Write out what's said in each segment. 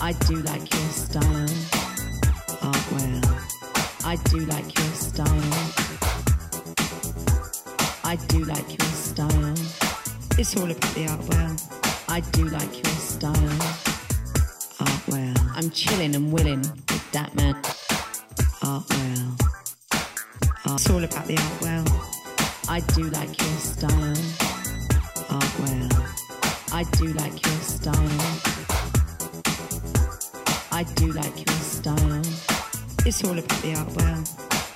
I do like your style. Art well. I do like your style. I do like your style. It's all about the art well. I do like your style. Art well. I'm chilling and willing with that man. Art well. Art. It's all about the art well. I do like your style. Art well. I do like your style. I do like your style. It's all about the art well.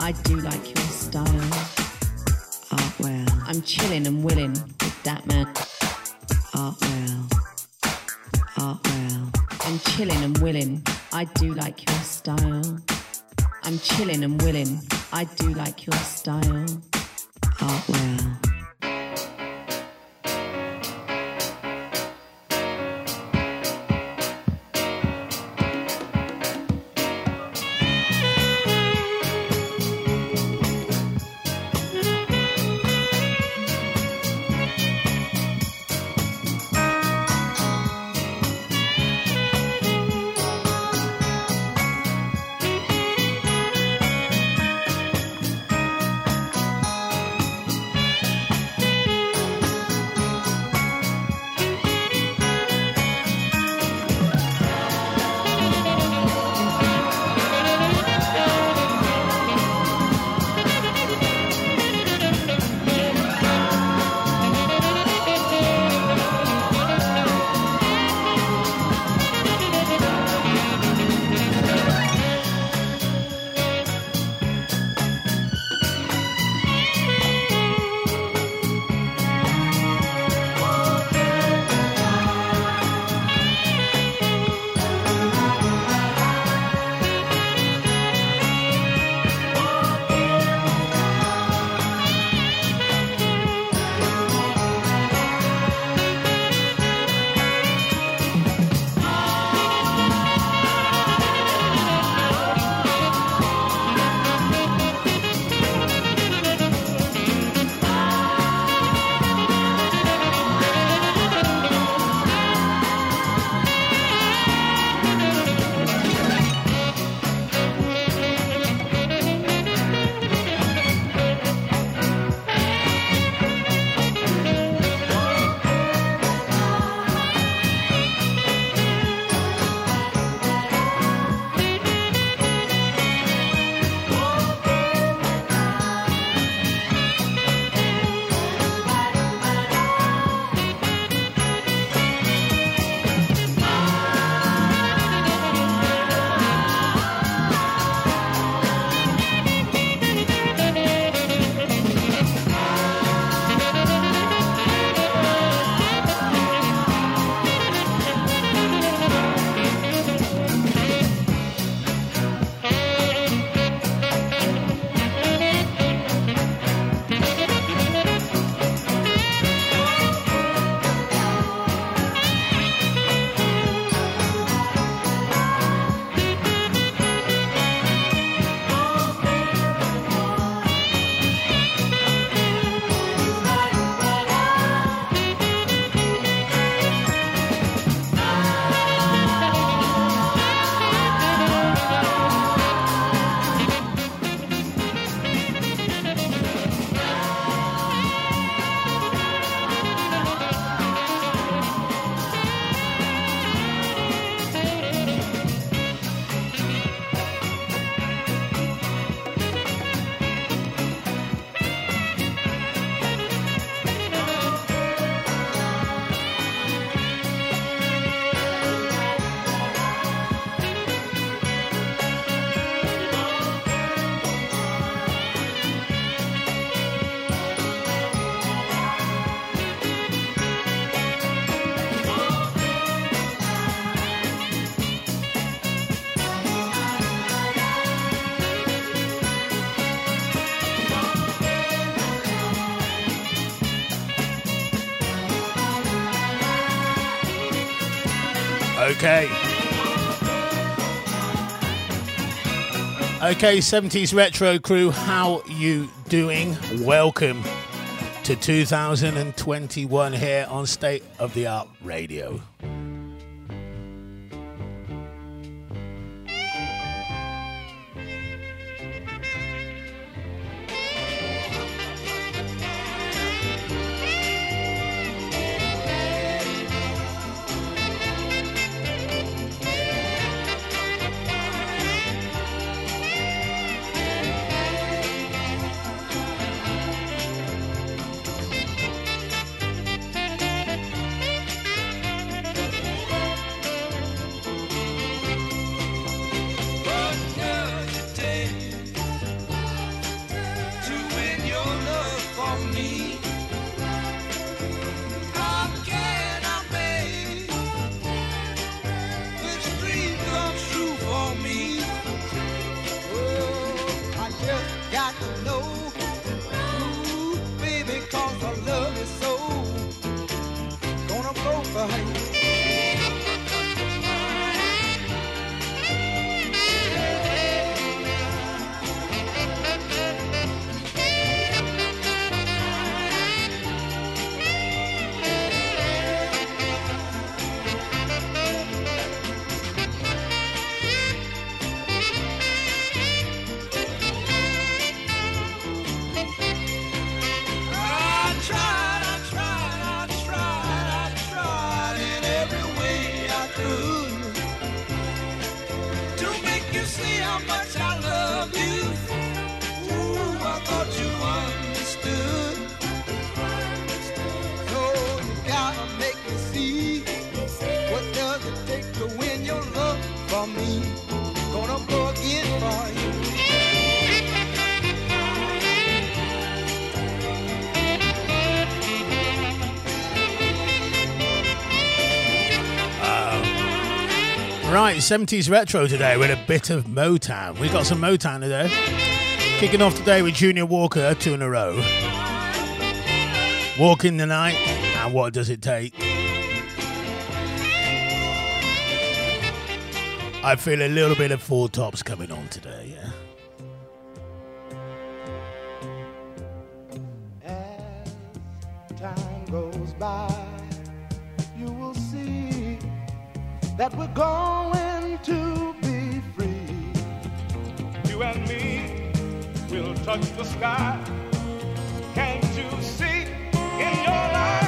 I do like your style. Art well. I'm chilling and willing with that man. Art well. Art well. I'm chilling and willing. I do like your style. I'm chilling and willing. I do like your style. Art Okay. Okay, 70s retro crew, how you doing? Welcome to 2021 here on State of the Art Radio. me. 70s retro today with a bit of Motown. We got some Motown today. Kicking off today with Junior Walker, two in a row. Walk in the Night, and what does it take? I feel a little bit of four tops coming on today, yeah. that we're going to be free. You and me will touch the sky. Can't you see in your eyes?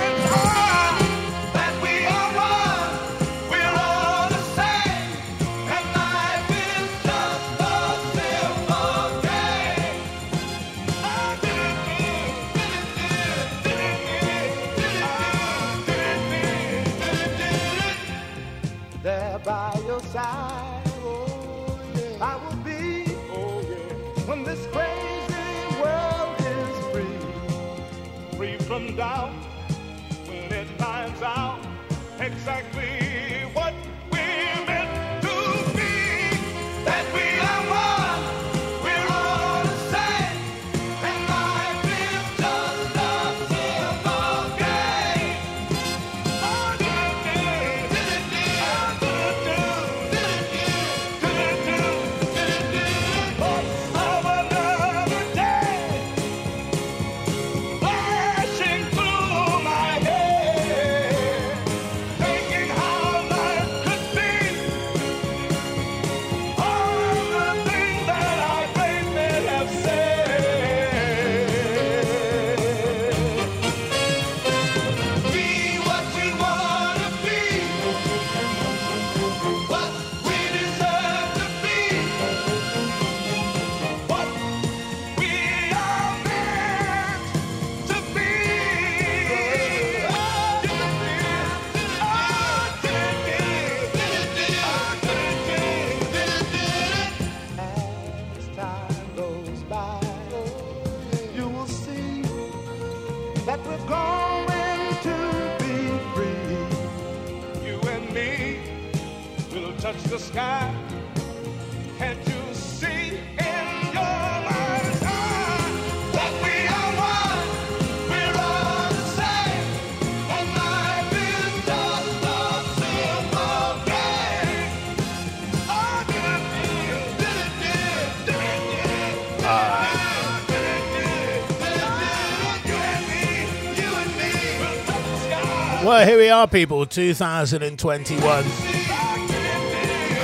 Here we are, people, 2021.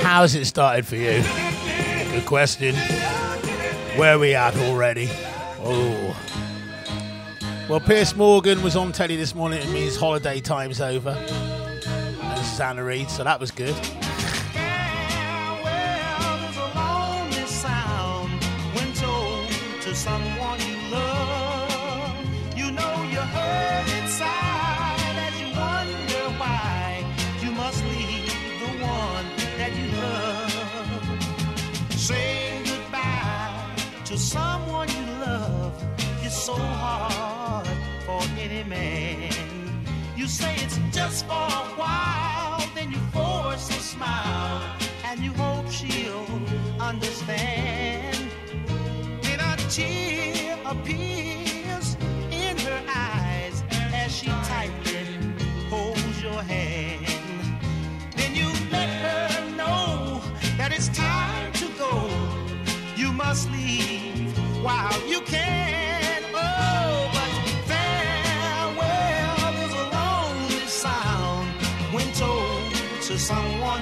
How's it started for you? Good question. Where we at already? Oh. Well, Piers Morgan was on telly this morning. It means holiday time's over. And Anna Reid, so that was good.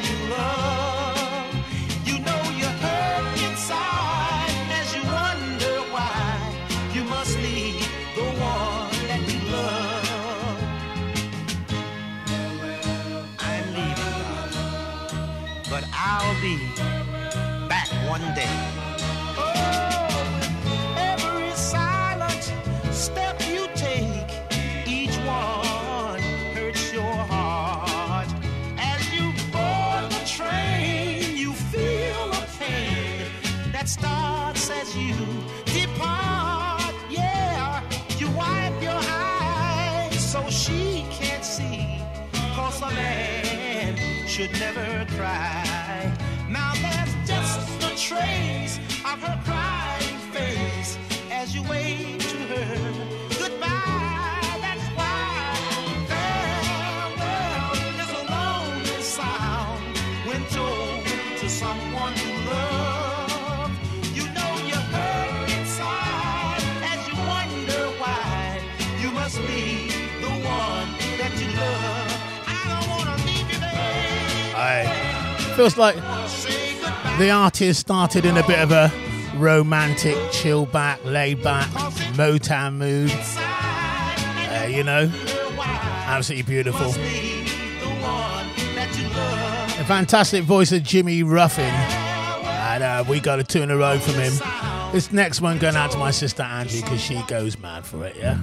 you love. should never cry. Now there's just a trace of her crying face as you wait. feels like the artist started in a bit of a romantic, chill back, laid back, Motown mood. Uh, you know, absolutely beautiful. The fantastic voice of Jimmy Ruffin. And uh, we got a two in a row from him. This next one going out to my sister Angie because she goes mad for it, yeah?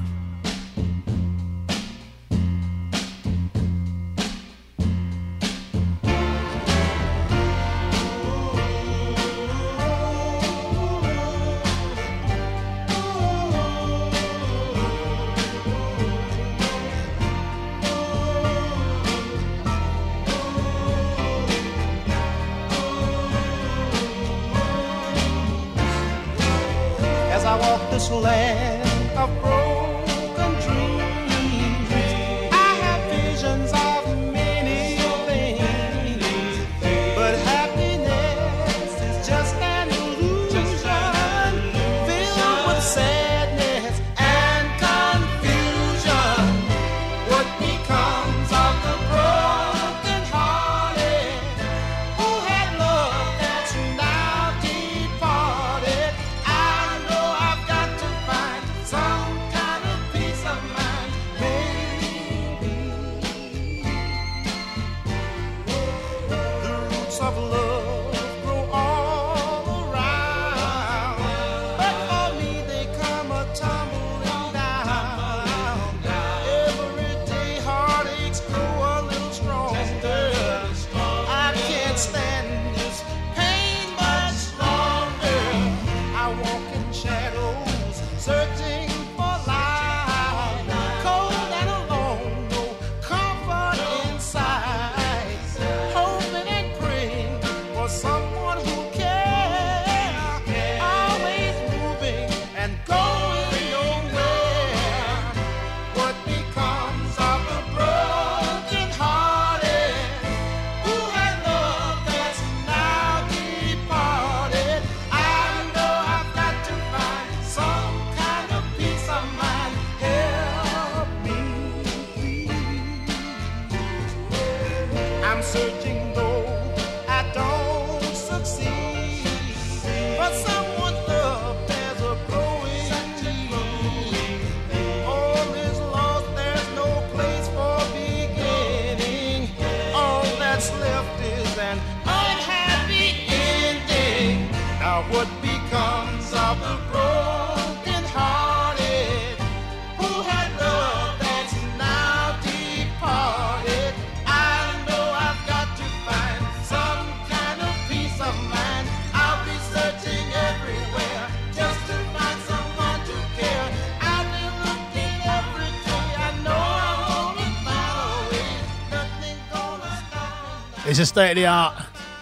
It's a state of the art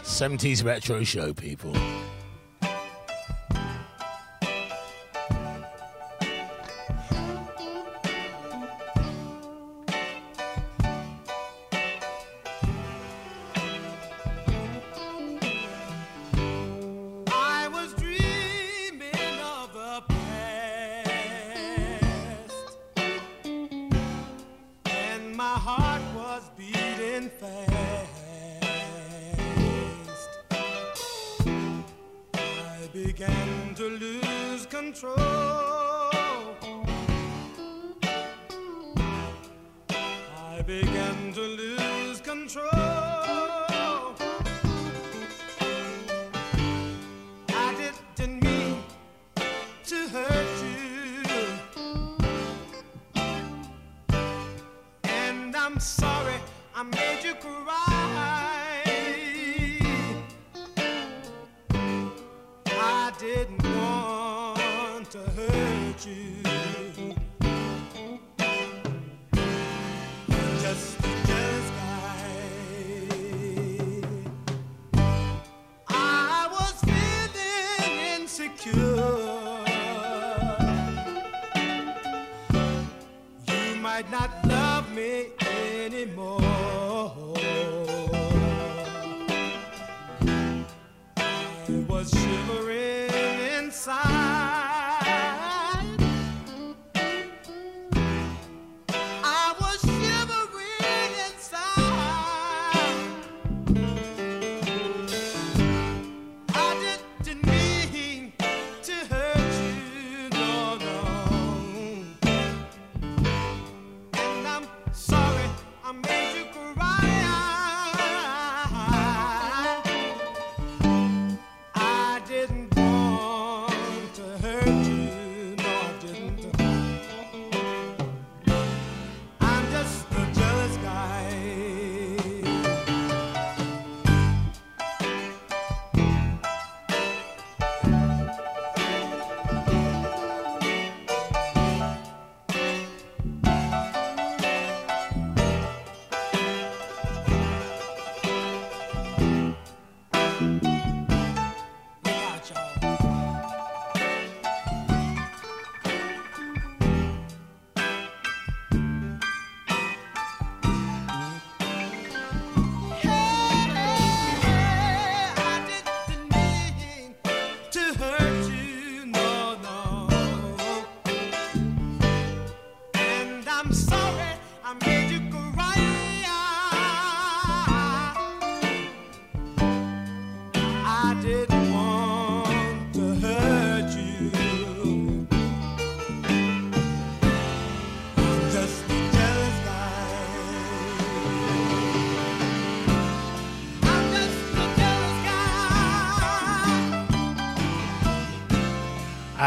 70s retro show, people.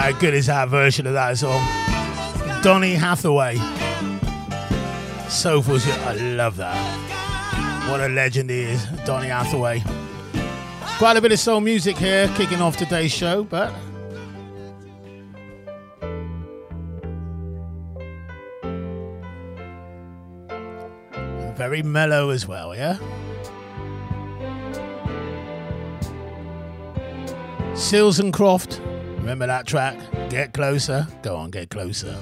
How good is that version of that song? Donny Hathaway. So shit. I love that. What a legend he is, Donny Hathaway. Quite a bit of soul music here, kicking off today's show, but very mellow as well, yeah? Seals and Croft. Remember that track? Get Closer? Go on, get closer.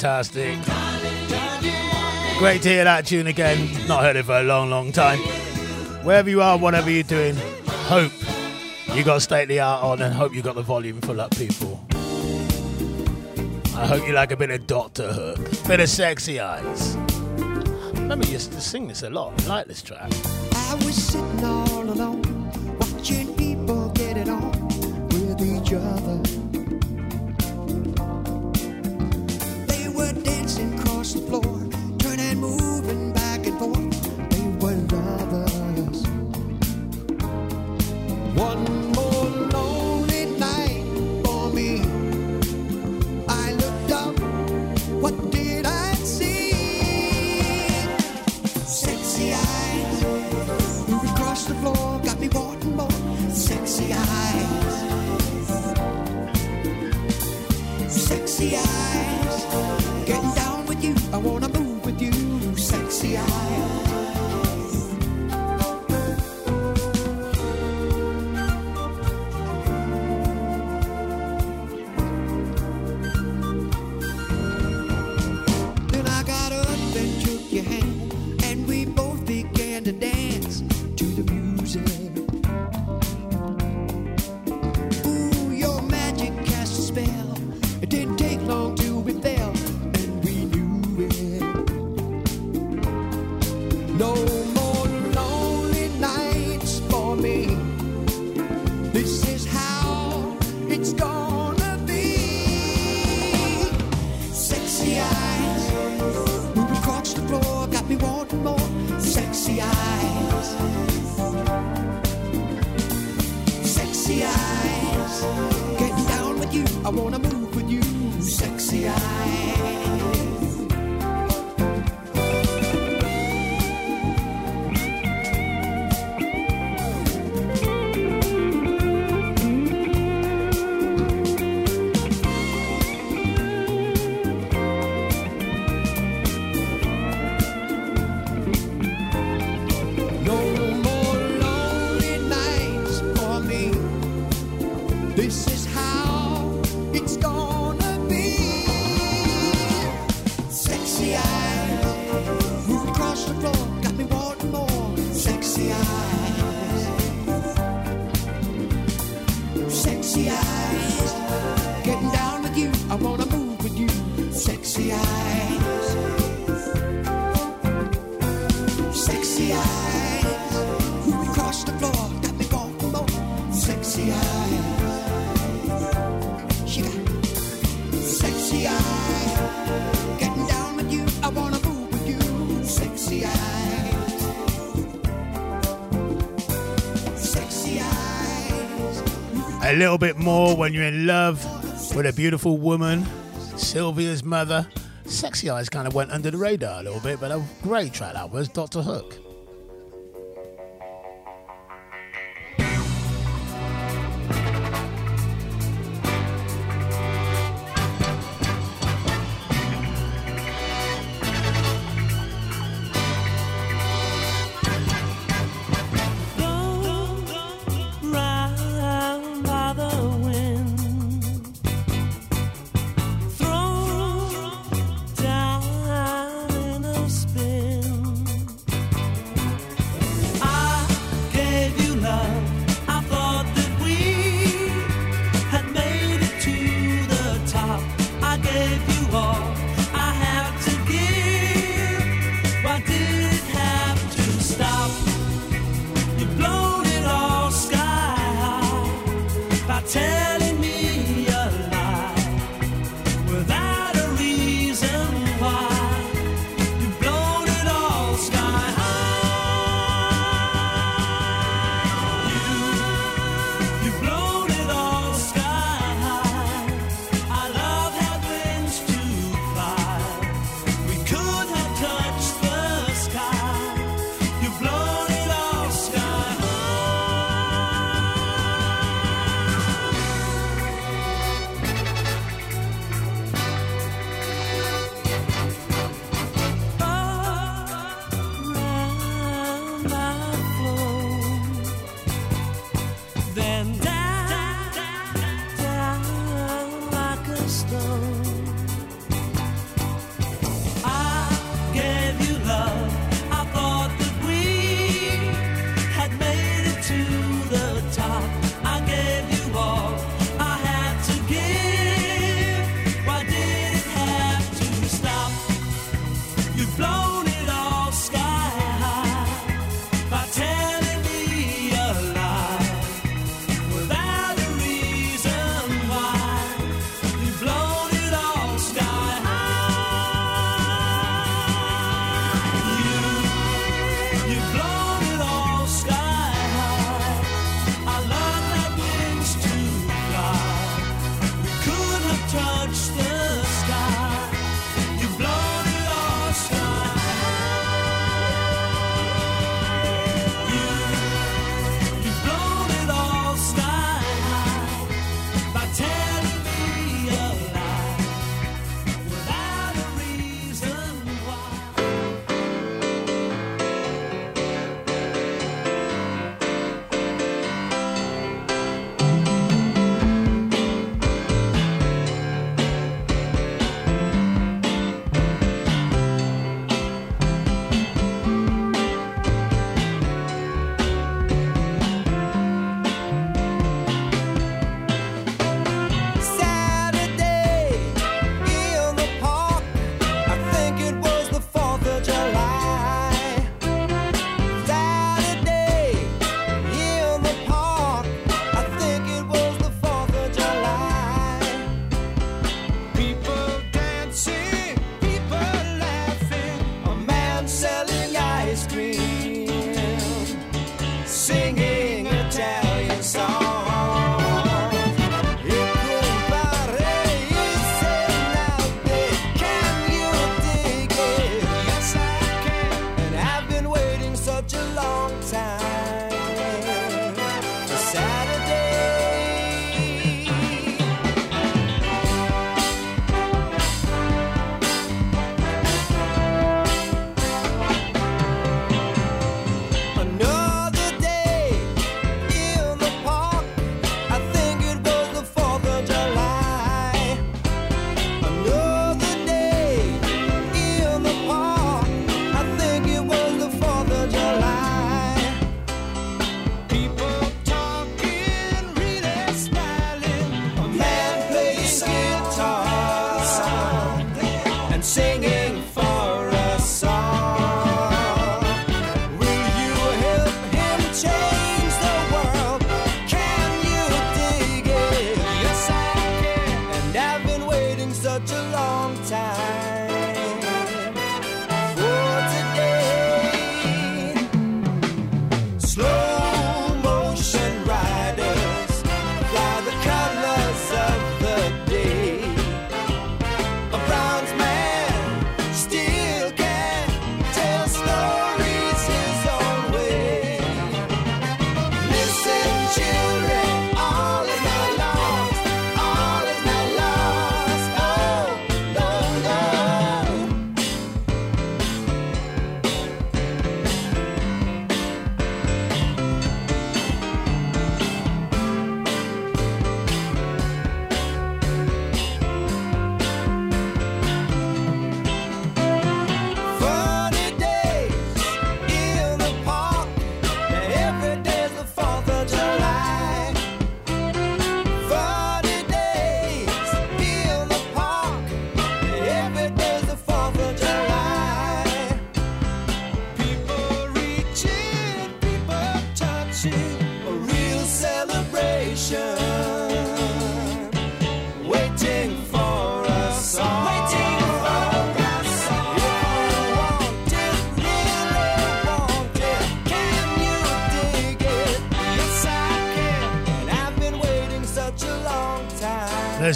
fantastic. Great to hear that tune again. Not heard it for a long, long time. Wherever you are, whatever you're doing, hope you got state the art on and hope you got the volume full up, people. I hope you like a bit of Doctor Hook, bit of Sexy Eyes. Remember, me used to sing this a lot. I like this track. I was sitting all alone, watching people get it on with each other. They were dancing across the floor, turning, moving. Yeah. little bit more when you're in love with a beautiful woman, Sylvia's mother. Sexy Eyes kind of went under the radar a little bit, but a great track that was Doctor Hook.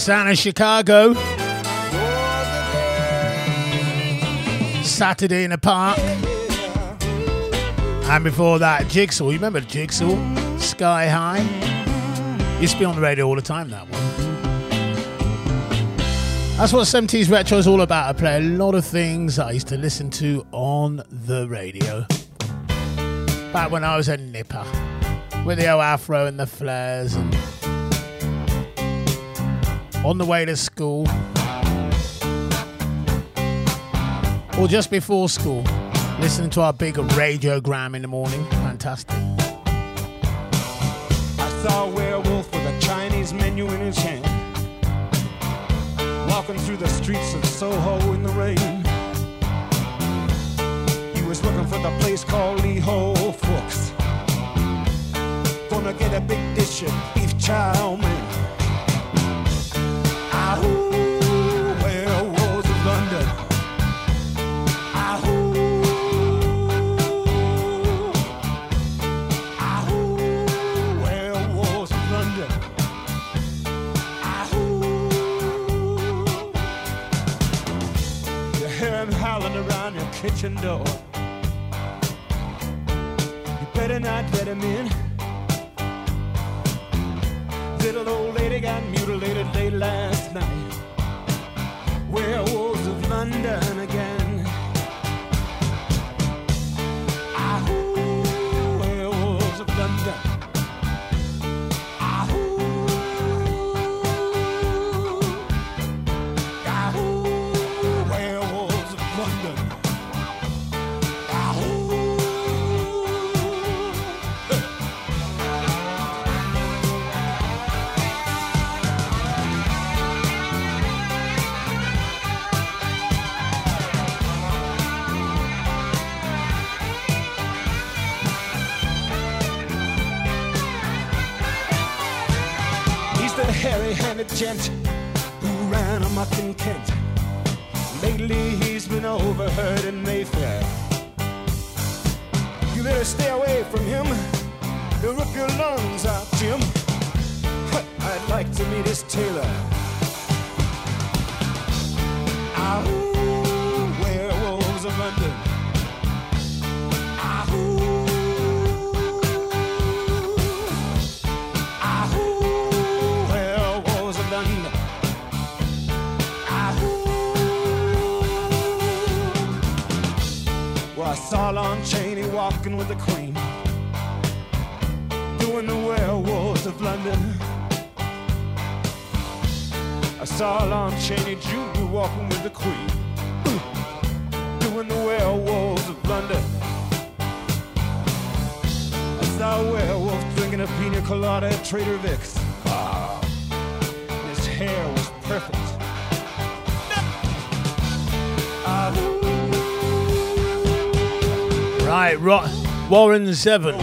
Sound of Chicago. Saturday in the Park. And before that, Jigsaw. You remember Jigsaw? Sky High. Used to be on the radio all the time, that one. That's what 70s retro is all about. I play a lot of things I used to listen to on the radio. Back when I was a nipper. With the old afro and the flares and on the way to school. Or just before school. Listening to our big radiogram in the morning. Fantastic. I saw a werewolf with a Chinese menu in his hand. Walking through the streets of Soho in the rain. He was looking for the place called Lee Ho. Gonna get a big dish of beef chow mein. late last night. Werewolves of London again. Trader Vic's. His hair was perfect. Right, Ro- Warren Zevon.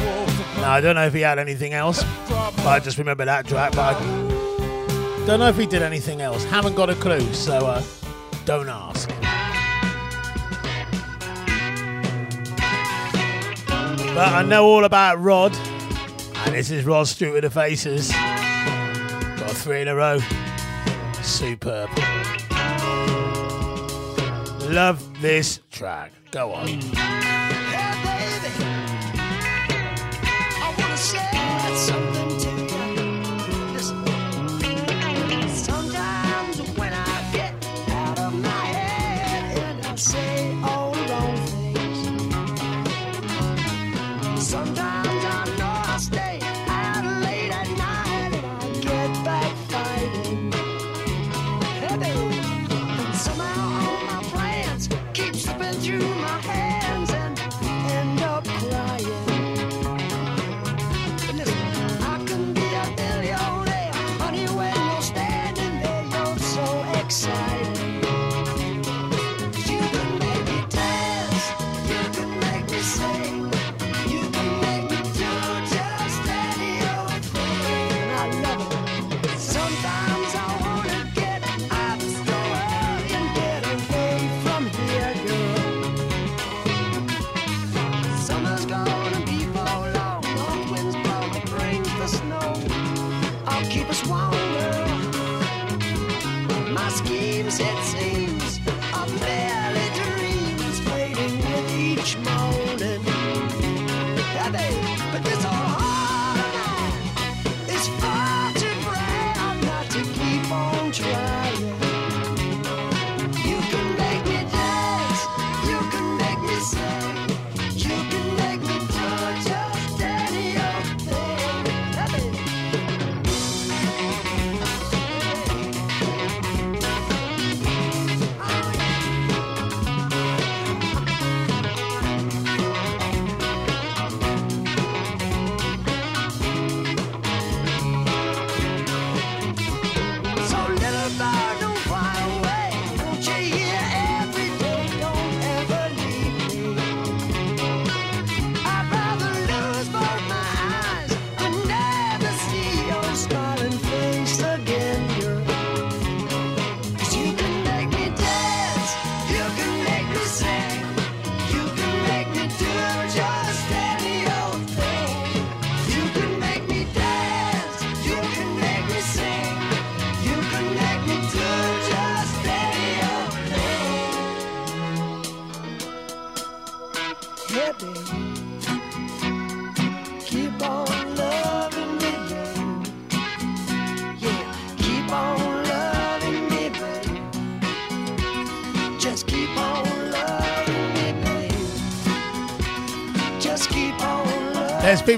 Now, I don't know if he had anything else, but I just remember that track. But I don't know if he did anything else. Haven't got a clue, so uh, don't ask. But I know all about Rod. And this is Rod Stewart with the Faces. Got three in a row. Superb. Love this track. Go on.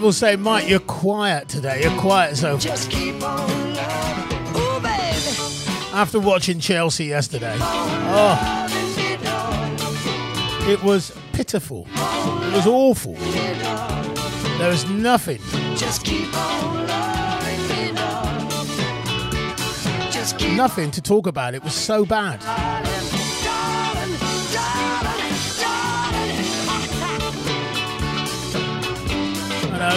people say, Mike, you're quiet today. You're quiet. So just keep on loving. Ooh. After watching Chelsea yesterday, oh, it was pitiful. It was awful. There was nothing. Just keep on loving. Nothing to talk about. It was so bad.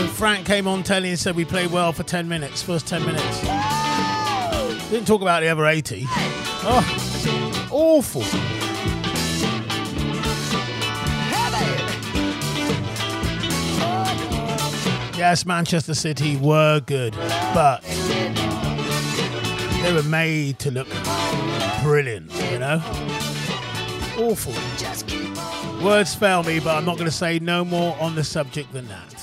Frank came on telly and said we played well for 10 minutes, first 10 minutes. Didn't talk about the other 80. Oh, awful. Yes, Manchester City were good, but they were made to look brilliant, you know? Awful. Words fail me, but I'm not going to say no more on the subject than that.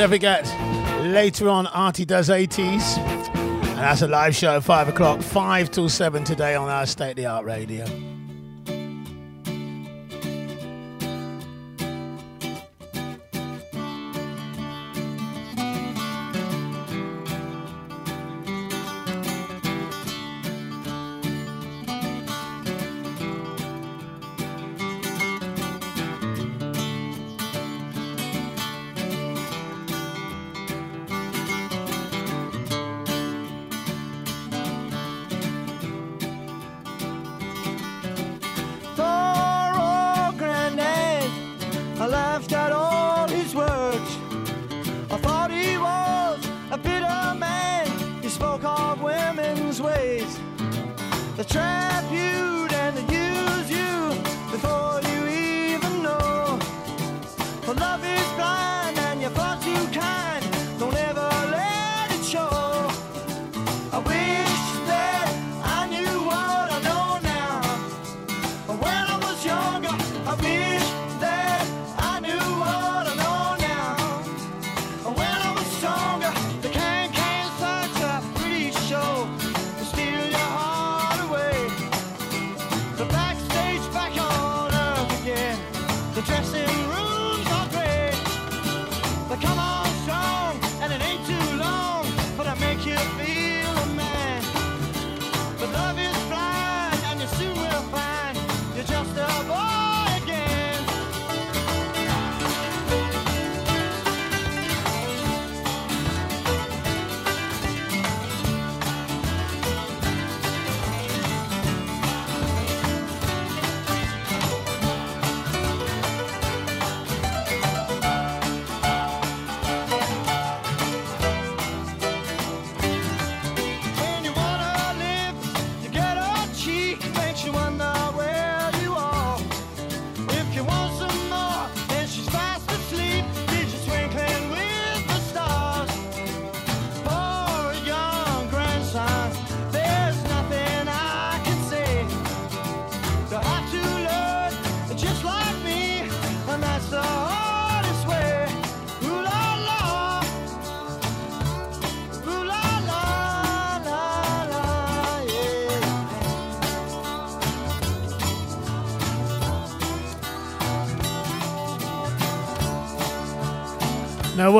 Don't forget, later on, Artie does 80s. And that's a live show at 5 o'clock, 5 till 7 today on our state of the art radio.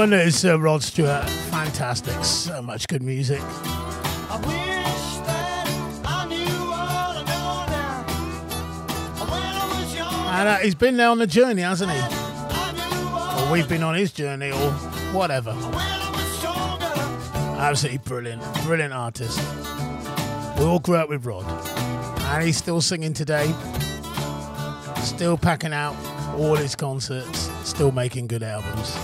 Wonder it's uh, Rod Stewart. Fantastic. So much good music. I wish that I knew what I know now. When I was young, And uh, he's been there on the journey, hasn't he? I knew what Or we've been on his journey, or whatever. when I was stronger. Absolutely brilliant. Brilliant artist. We all grew up with Rod. And he's still singing today. Still packing out all his concerts. Still making good albums.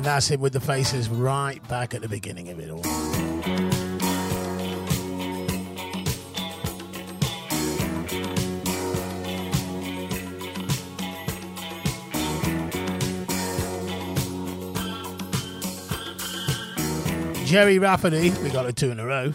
And that's him with the faces right back at the beginning of it all. Gerry Rafferty, we got a two in a row.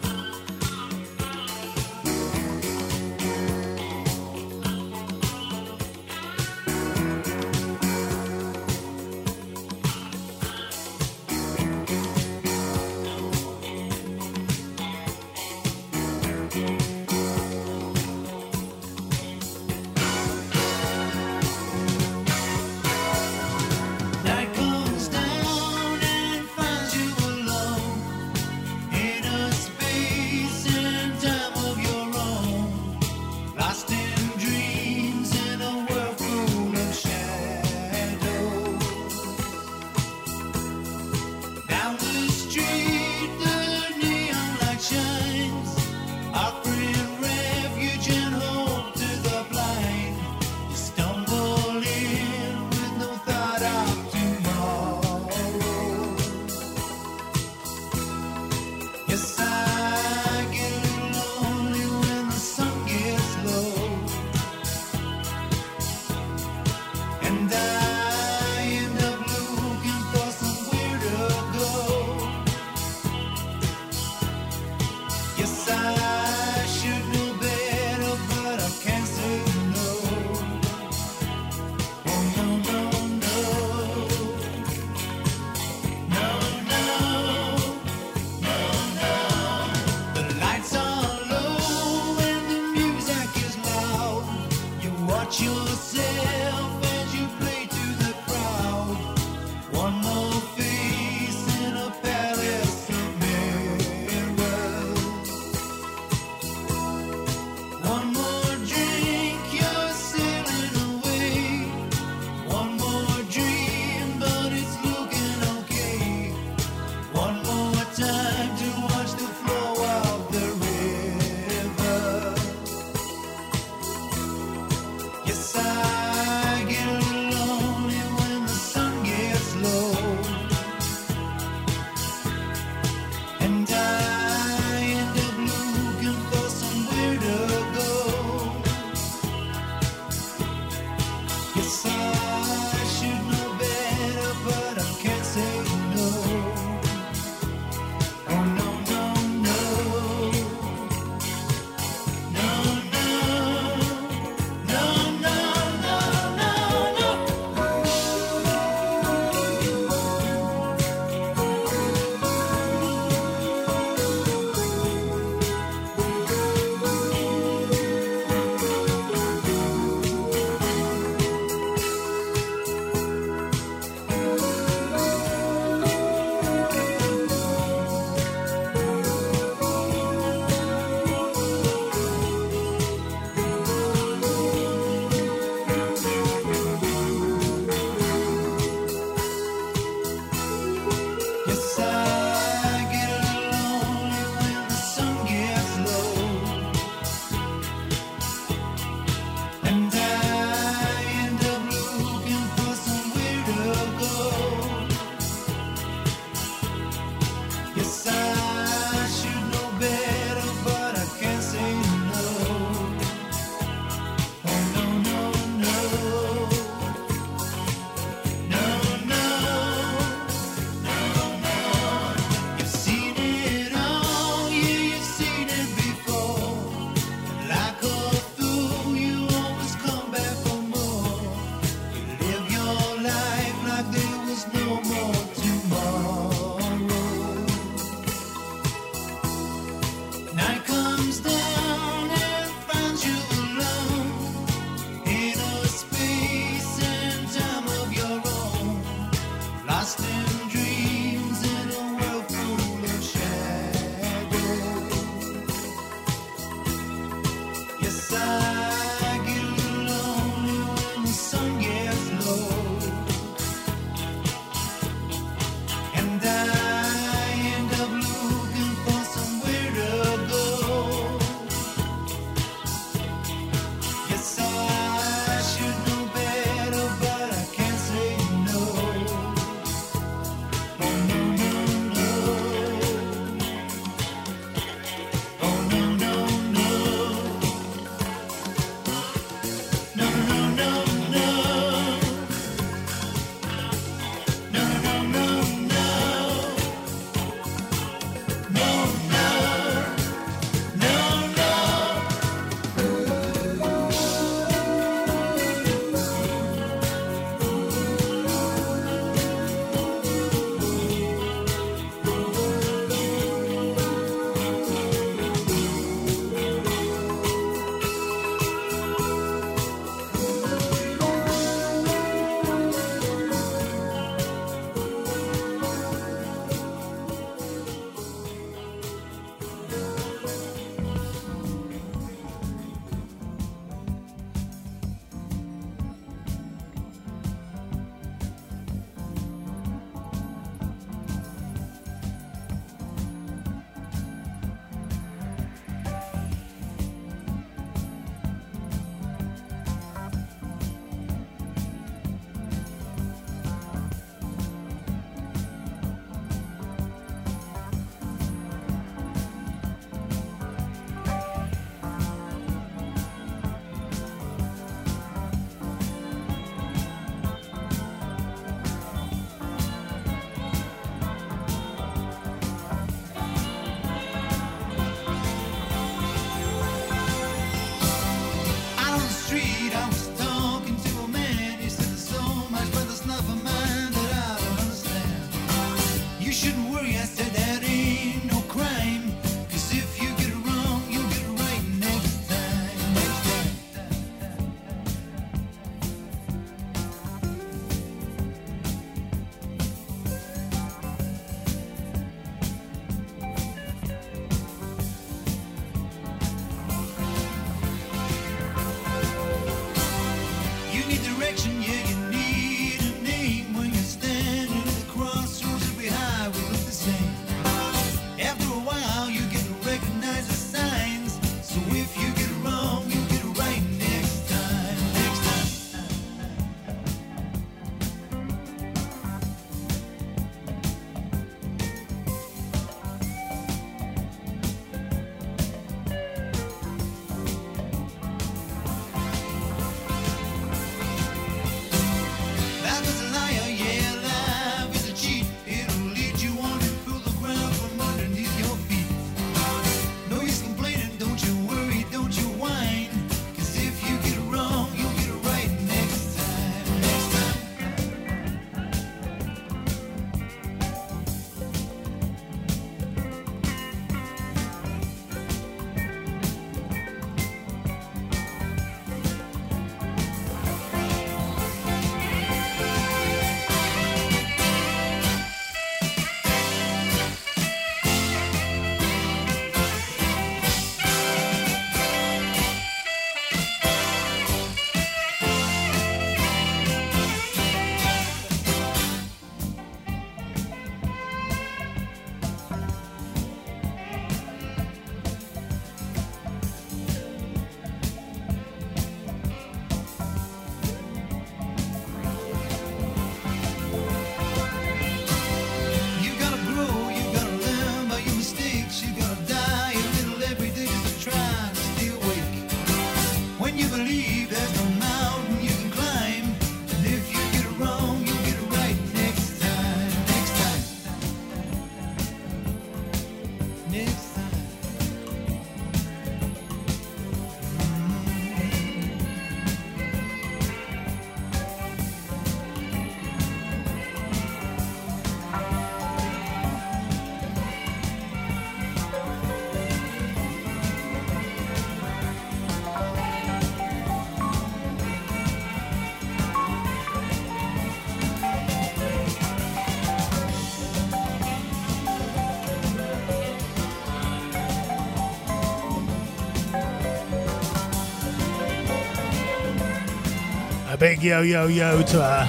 big yo yo yo to uh,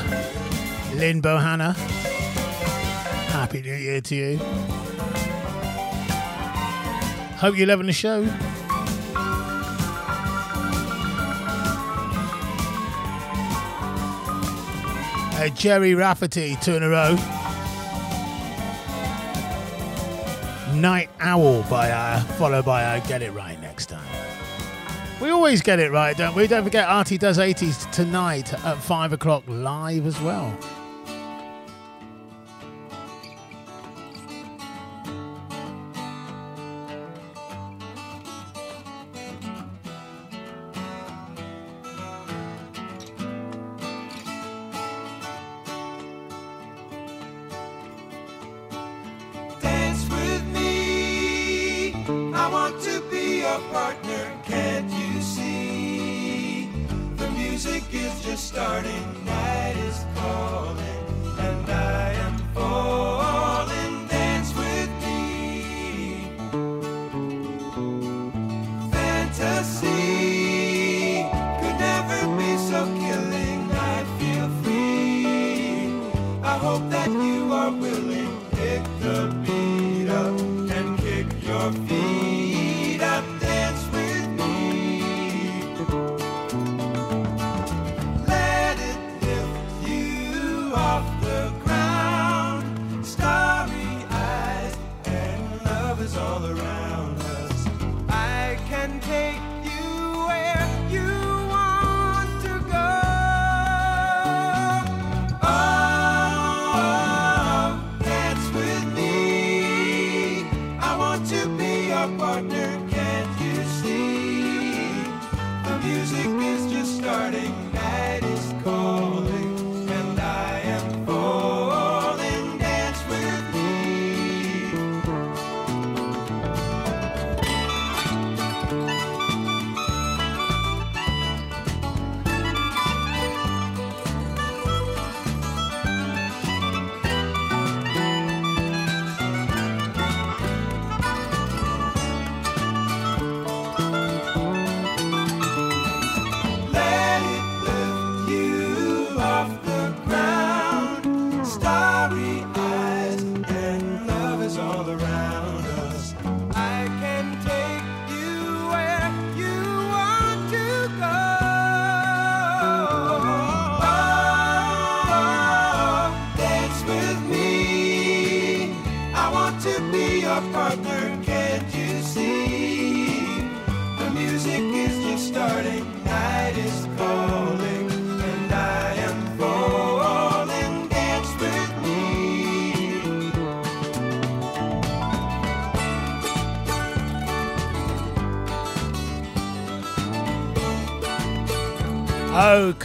Lynn Bohanna. Happy New Year to you. Hope you're loving the show. Uh, Gerry Rafferty, two in a row. Night Owl by uh, followed by uh, Get It Right Now. We always get it right, don't we? Don't forget, Artie does 80s tonight at 5 o'clock live as well.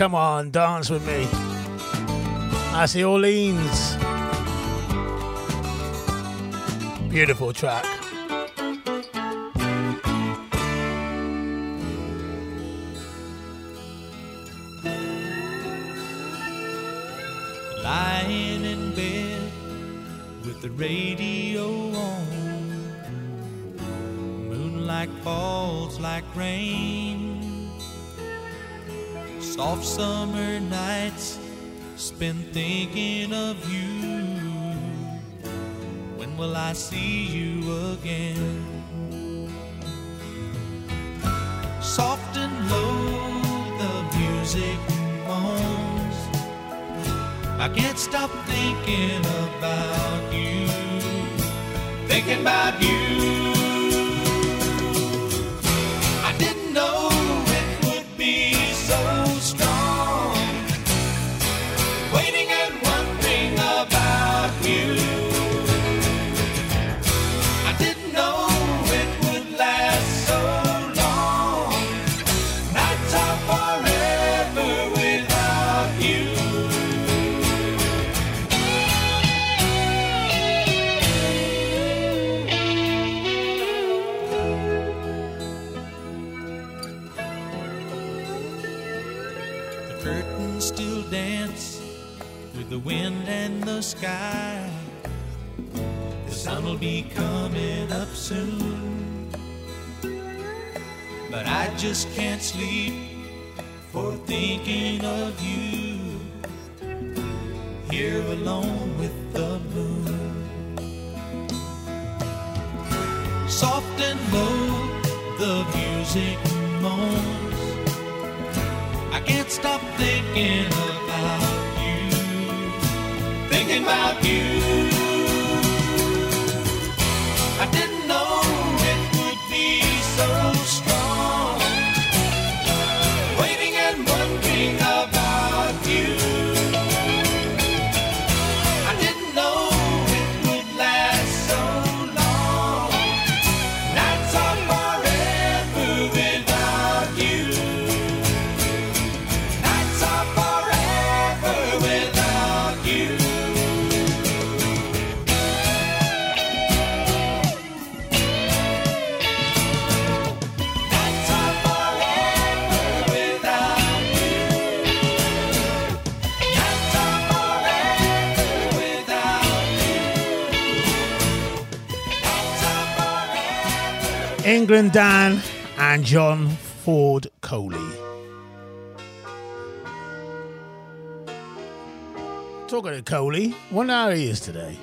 Come on, dance with me. I see Orleans. Beautiful track. Lying in bed with the radio on, moonlight falls like rain off summer nights spent thinking of you. When will I see you again? And Dan and John Ford Coley. Talking to Coley, what hour he is today.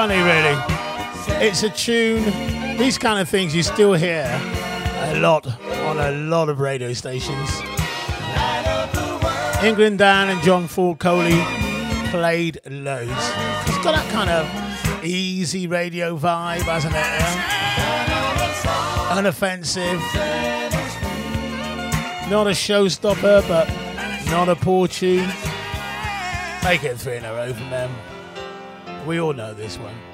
funny, really. It's a tune. These kind of things you still hear a lot on a lot of radio stations. England Dan and John Ford Coley played loads. It's got that kind of easy radio vibe, hasn't it? Yeah? Unoffensive. Not a showstopper, but not a poor tune. Make it three in a row from them. We all know this one.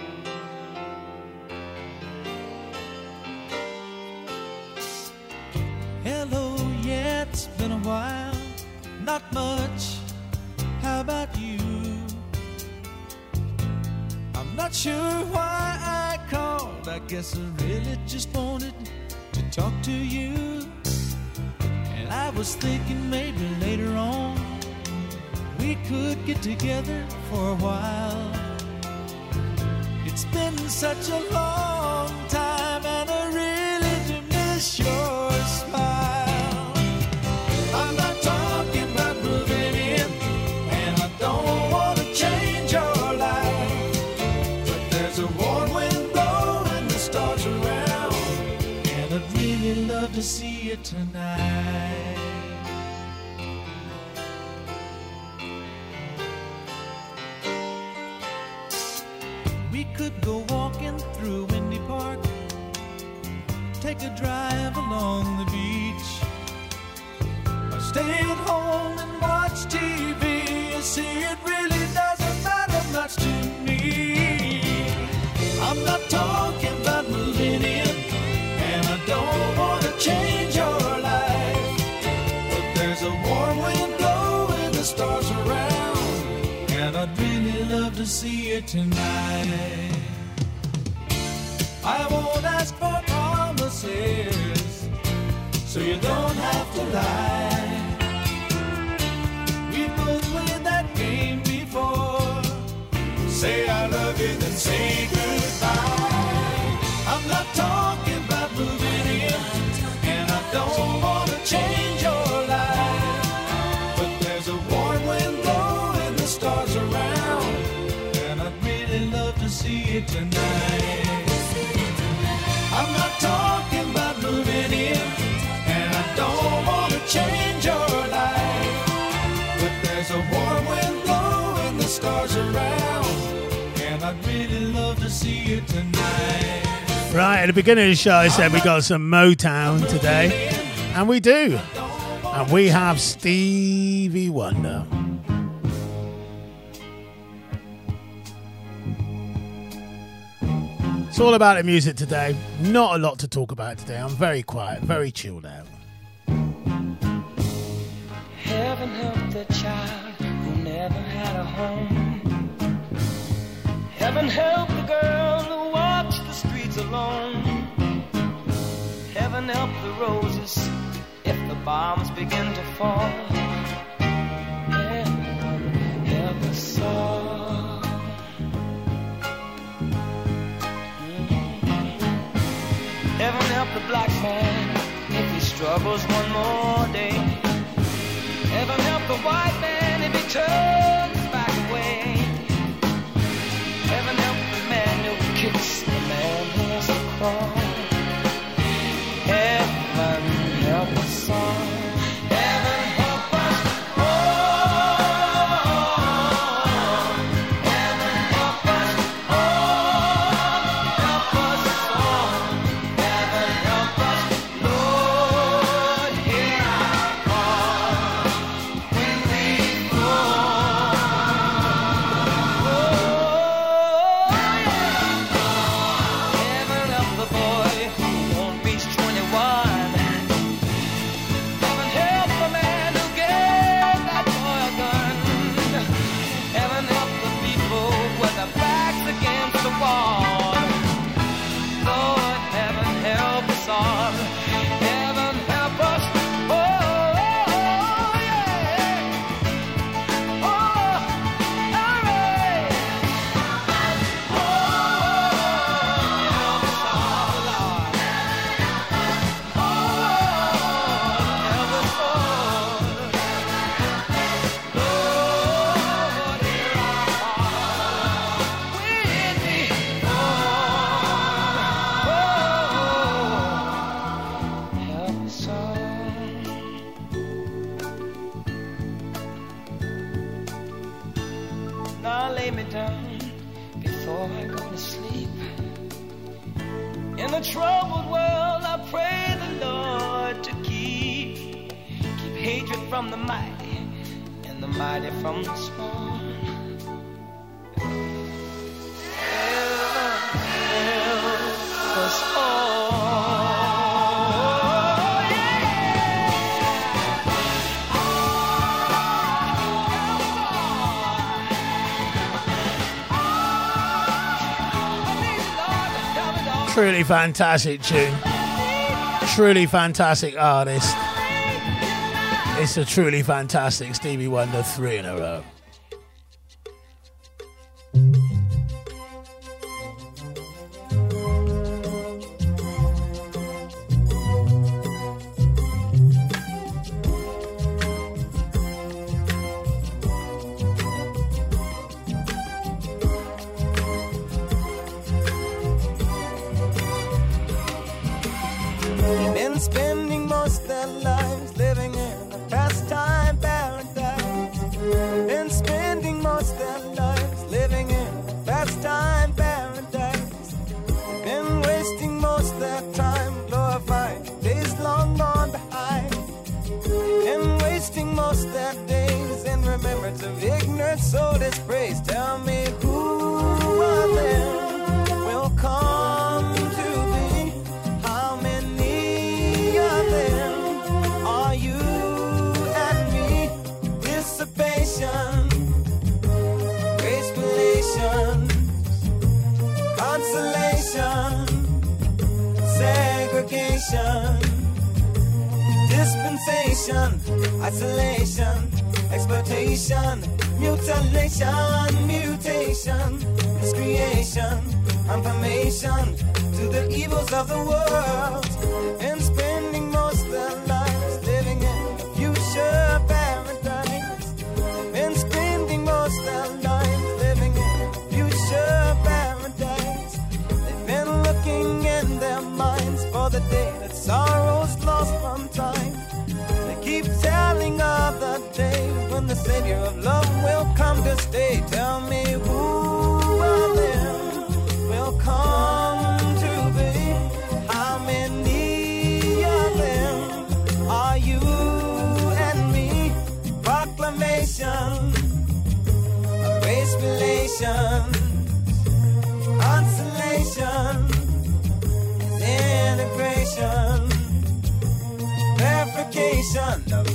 To see you tonight. I'm not talking about moving in, and I don't want to change your life. But there's a warm wind blowing the stars around, and I'd really love to see you tonight. Right, at the beginning of the show, I said we got some Motown today, and we do. And we have Stevie Wonder. It's all about the music today. Not a lot to talk about today. I'm very quiet, very chilled out. Heaven help the child who never had a home. Heaven help the girl who walks the streets alone. Heaven help the roses if the bombs begin to fall. Heaven help us all. Heaven help the black man if he struggles one more day. Heaven help the white man if he turns back away. Heaven help the man who kicks the man who has to crawl. fantastic tune. Truly fantastic artist. It's a truly fantastic Stevie Wonder three in a row.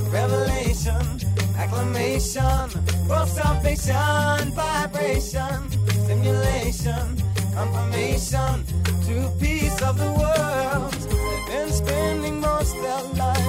revelation, acclamation, world salvation, vibration, simulation, confirmation, to peace of the world. They've been spending most their life.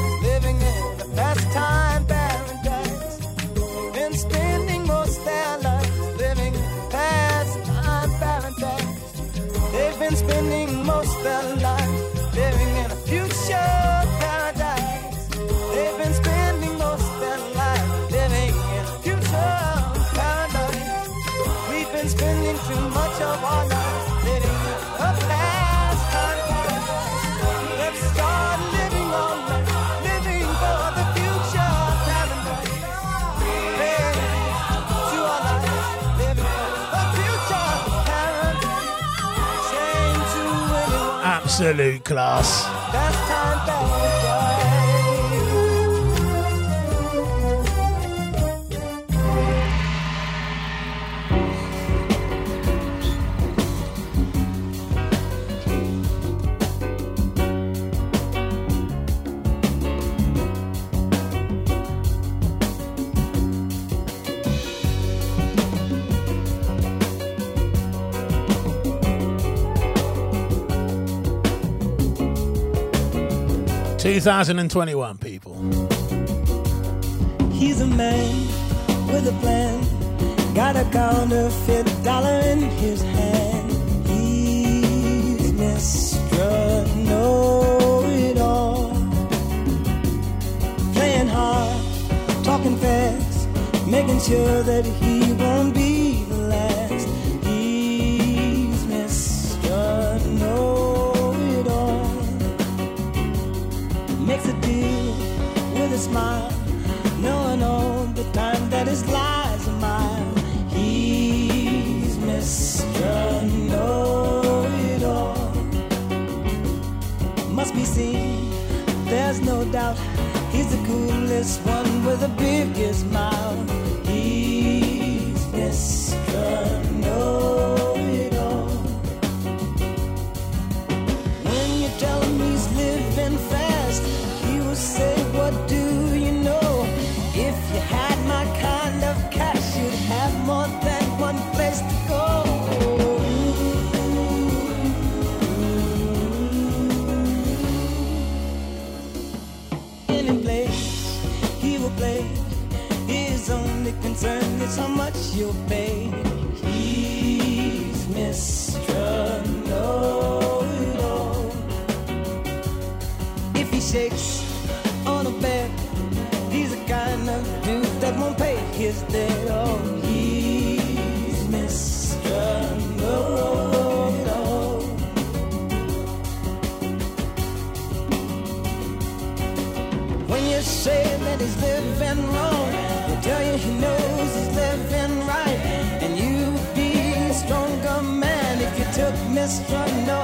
absolute class. 2021, people. He's a man with a plan. Got a counterfeit dollar in his hand. He's Mr. Know It All. Playing hard, talking fast, making sure that he won't be smile, knowing all the time that his lies are mine. He's Mr. Know It All. Must be seen, there's no doubt. He's the coolest one with the biggest smile. concerned is how much you'll pay. He's Mr. Know-it-all. If he shakes on a bed, he's a kind of dude that won't pay his debt. Oh, he's Mr. Know-it-all. When you say that he's living wrong. just don't no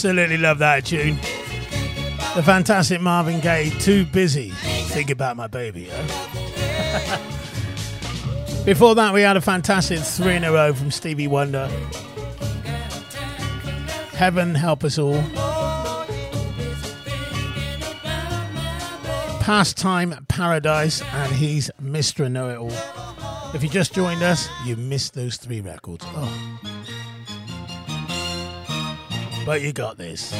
Absolutely love that tune. The fantastic Marvin Gaye, Too Busy. Think about my baby. Huh? Before that, we had a fantastic three in a row from Stevie Wonder. Heaven help us all. Pastime Paradise, and he's Mr. Know It All. If you just joined us, you missed those three records. Oh. But you got this.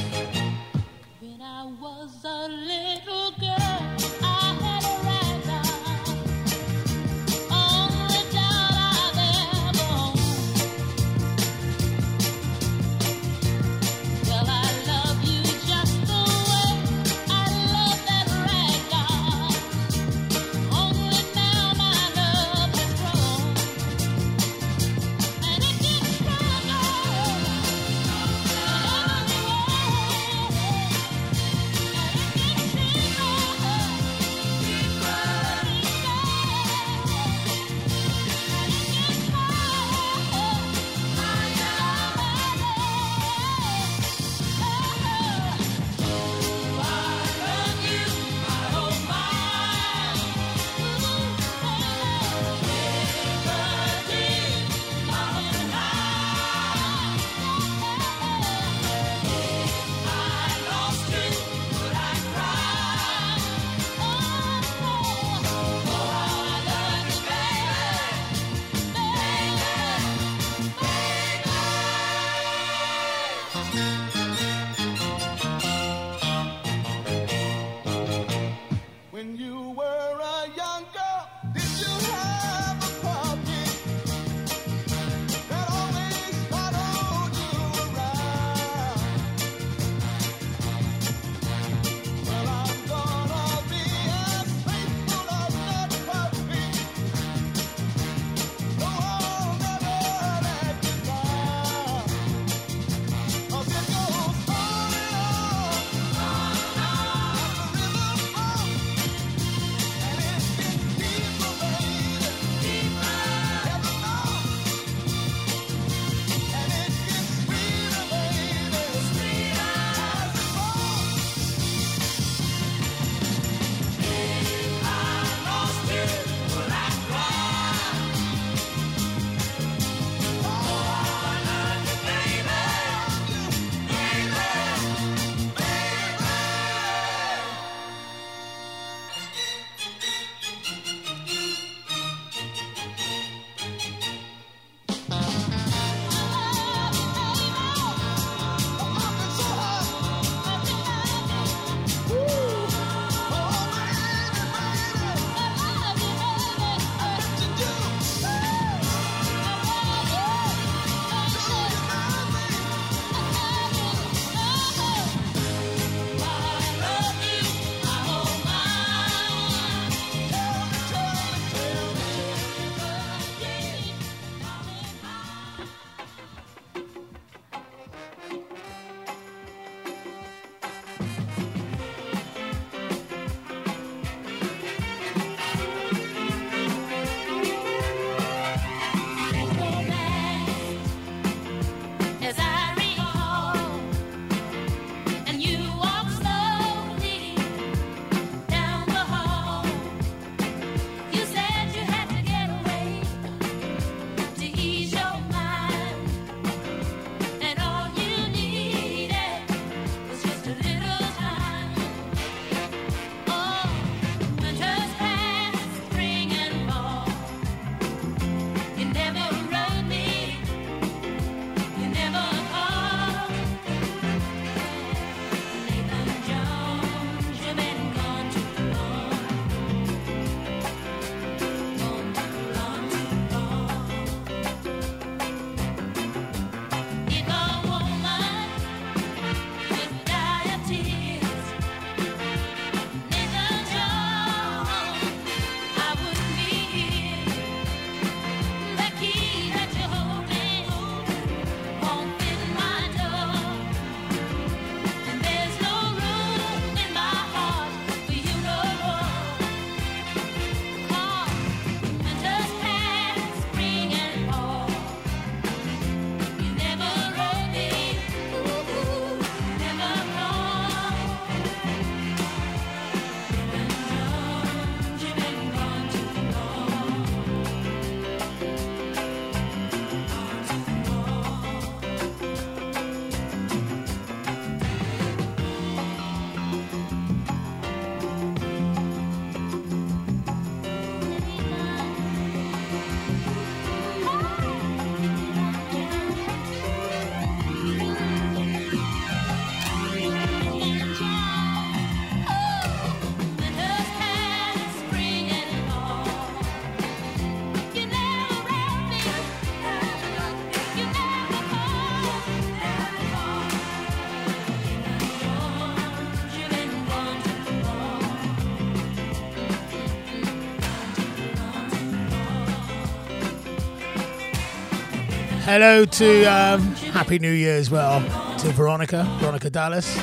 Hello to um, Happy New Year as well to Veronica, Veronica Dallas,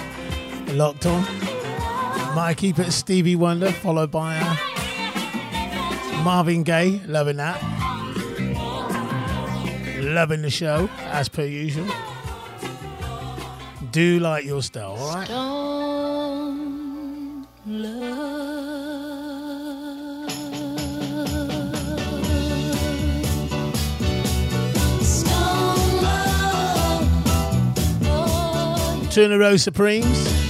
locked on. Mikey, but Stevie Wonder, followed by uh, Marvin Gaye, loving that. Loving the show, as per usual. Do like your style, alright? two in a row Supremes.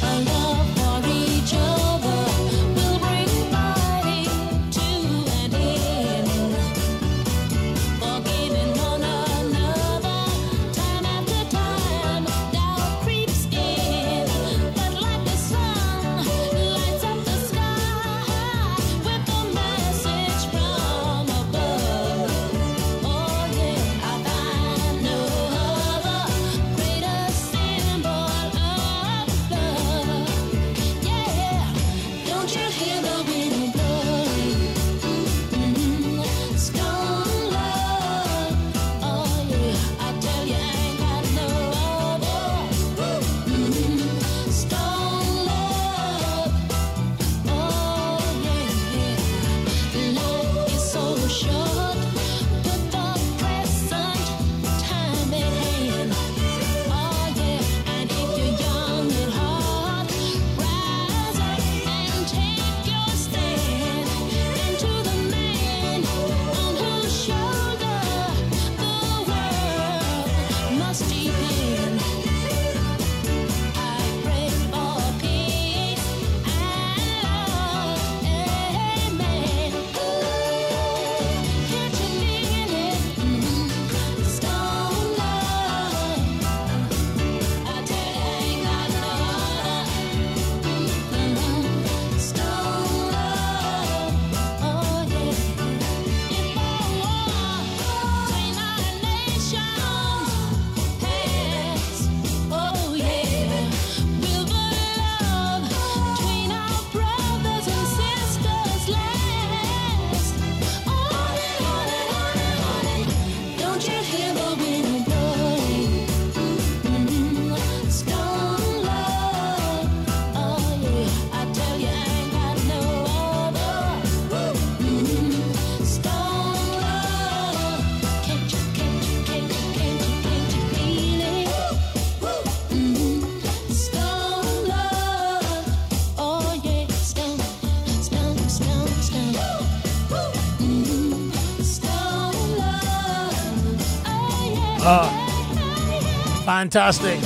Fantastic.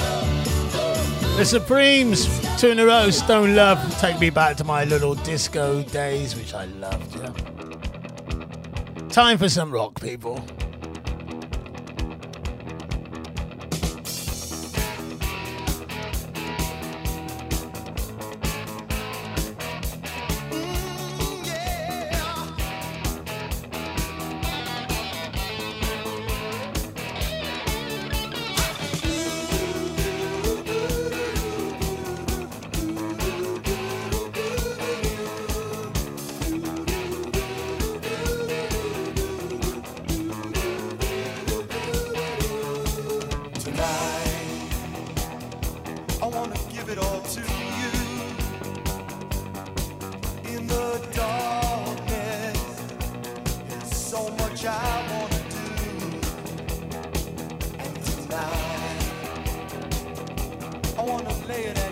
The Supremes, two in a row, Stone Love, take me back to my little disco days, which I loved. Yeah. Time for some rock, people. millionaire.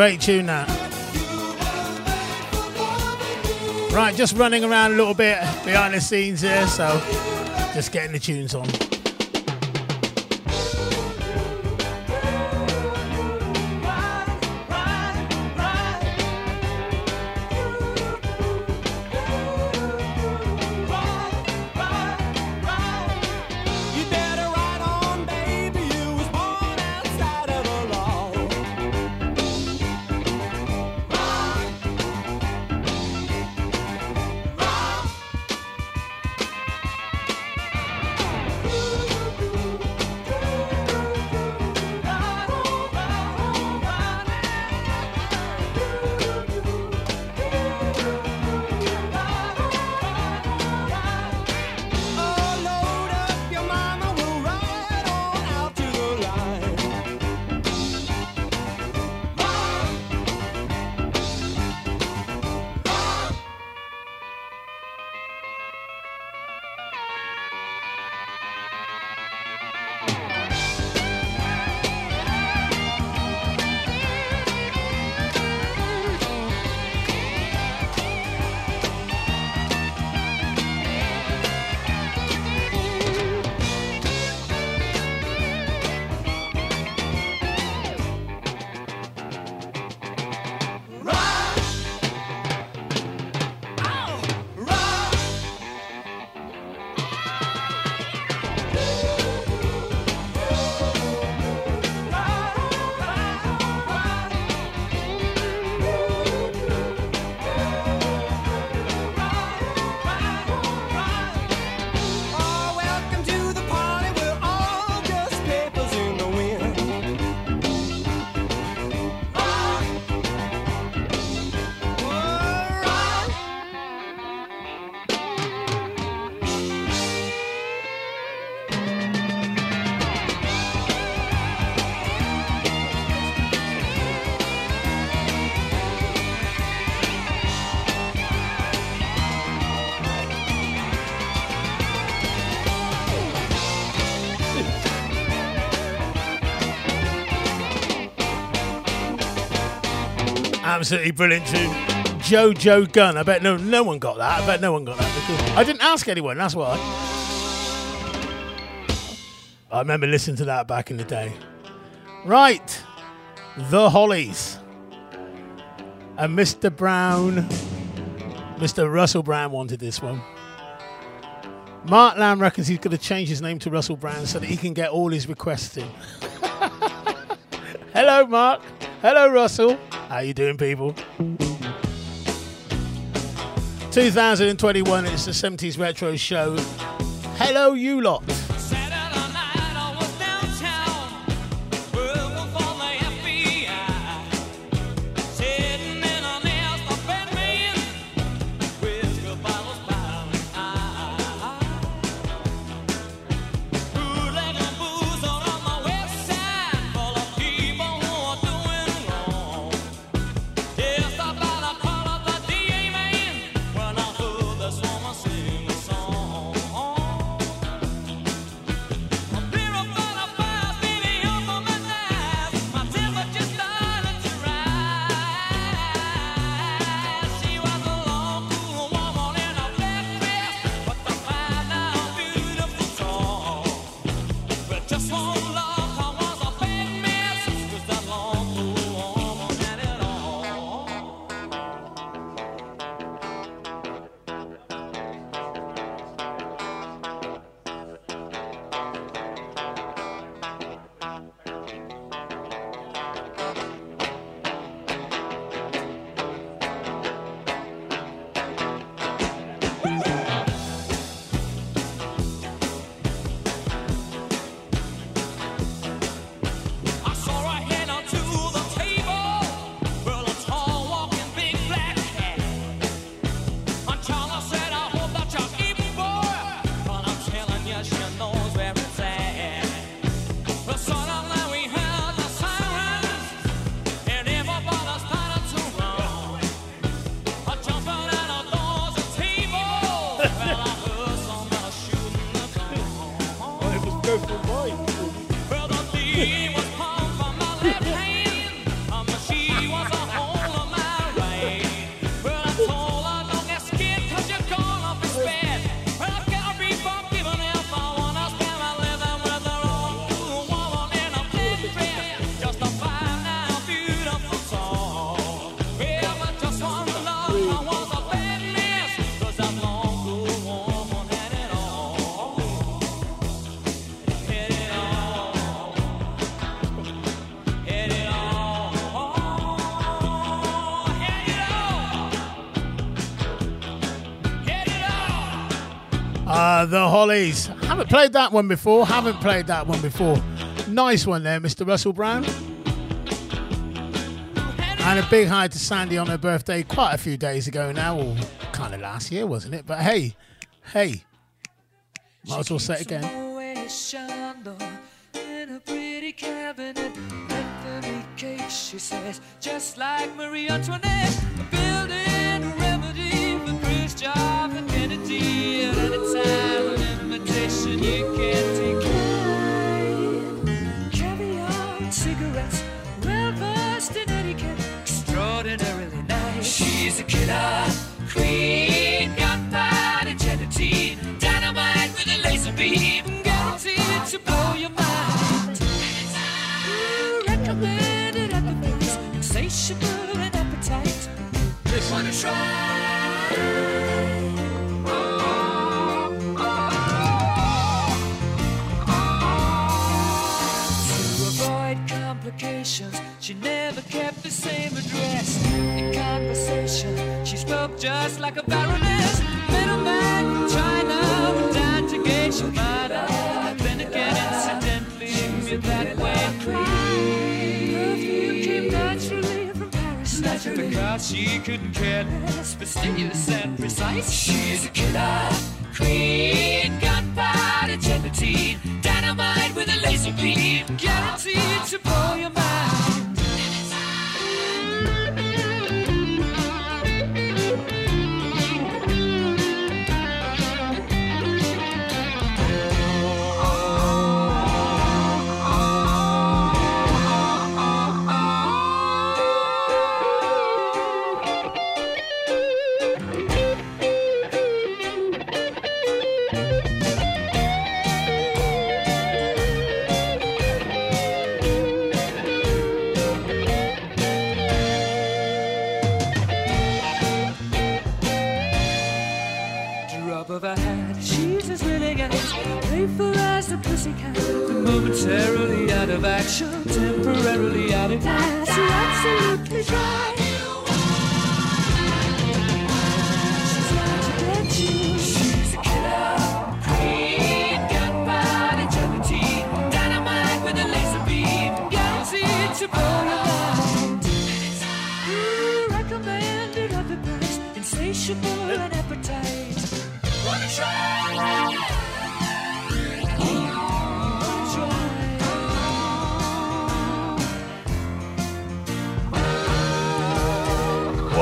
Great tune that. Right, just running around a little bit behind the scenes here, so just getting the tunes on. Absolutely brilliant tune. Jo Jo Gunne. I bet no no one got that. I bet no one got that I didn't ask anyone. That's why. I remember listening to that back in the day. Right, the Hollies and Mr. Brown, Mr. Russell Brown wanted this one. Mark Lamb reckons he's going to change his name to Russell Brown so that he can get all his requests in. Hello, Mark. Hello, Russell. How you doing, people? 2021, it's the 70s retro show. Hello, you lot. Hollies. Haven't played that one before. Haven't played that one before. Nice one there, Mr. Russell Brown. And a big hi to Sandy on her birthday quite a few days ago now, or kind of last year, wasn't it? But hey, hey, might as well say it again.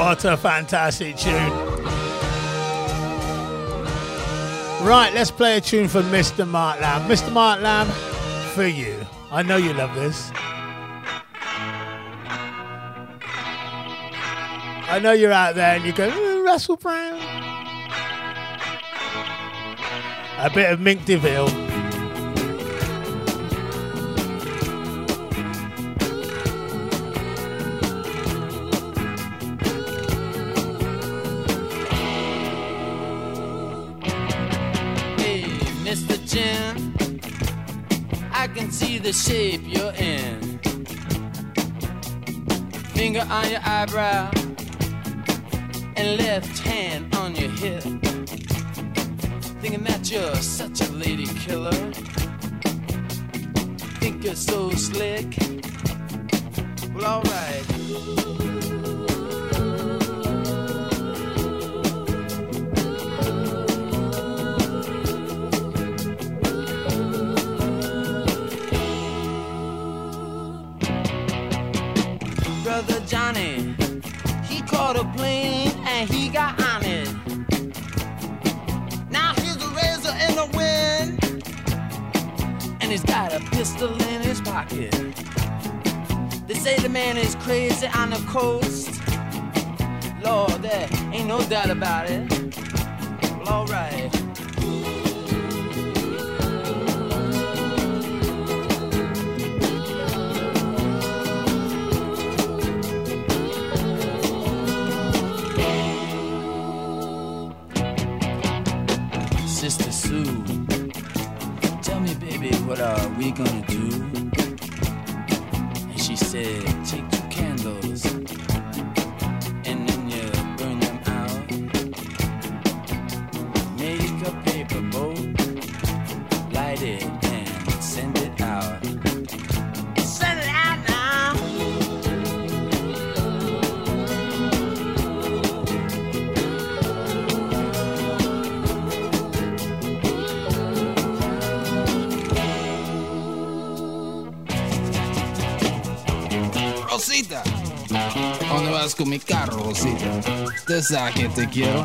What a fantastic tune. Right, let's play a tune for Mr. Mark Lamb. Mr. Mark Lamb, for you. I know you love this. I know you're out there and you go, "Ooh, Russell Brown. A bit of Mink DeVille. The shape you're in. Finger on your eyebrow and left hand on your hip. Thinking that you're such a lady killer. Think you're so slick. Well, alright. Pistol in his pocket. They say the man is crazy on the coast. Lord, there ain't no doubt about it. Gonna do? And she said, con mi carro, Rosita. Usted sabe que te quiero.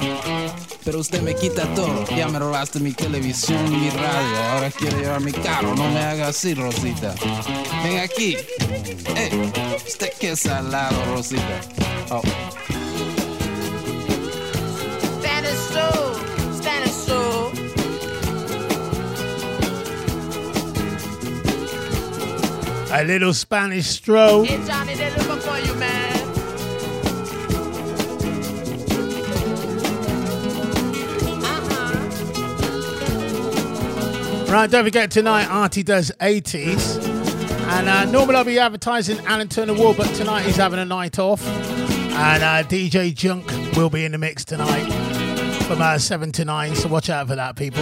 Pero usted me quita todo. Ya me robaste mi televisión y mi radio. Ahora quiere llevar mi carro. No me haga así, Rosita. Ven aquí. Eh, usted qué salado, Rosita. Oh. A little Spanish stroll. Hey Johnny, they looking for you, man. Right, don't forget tonight, Artie does 80s. And uh, normally I'll be advertising Alan Turner Ward, but tonight he's having a night off. And uh, DJ Junk will be in the mix tonight from uh, 7 to 9, so watch out for that, people.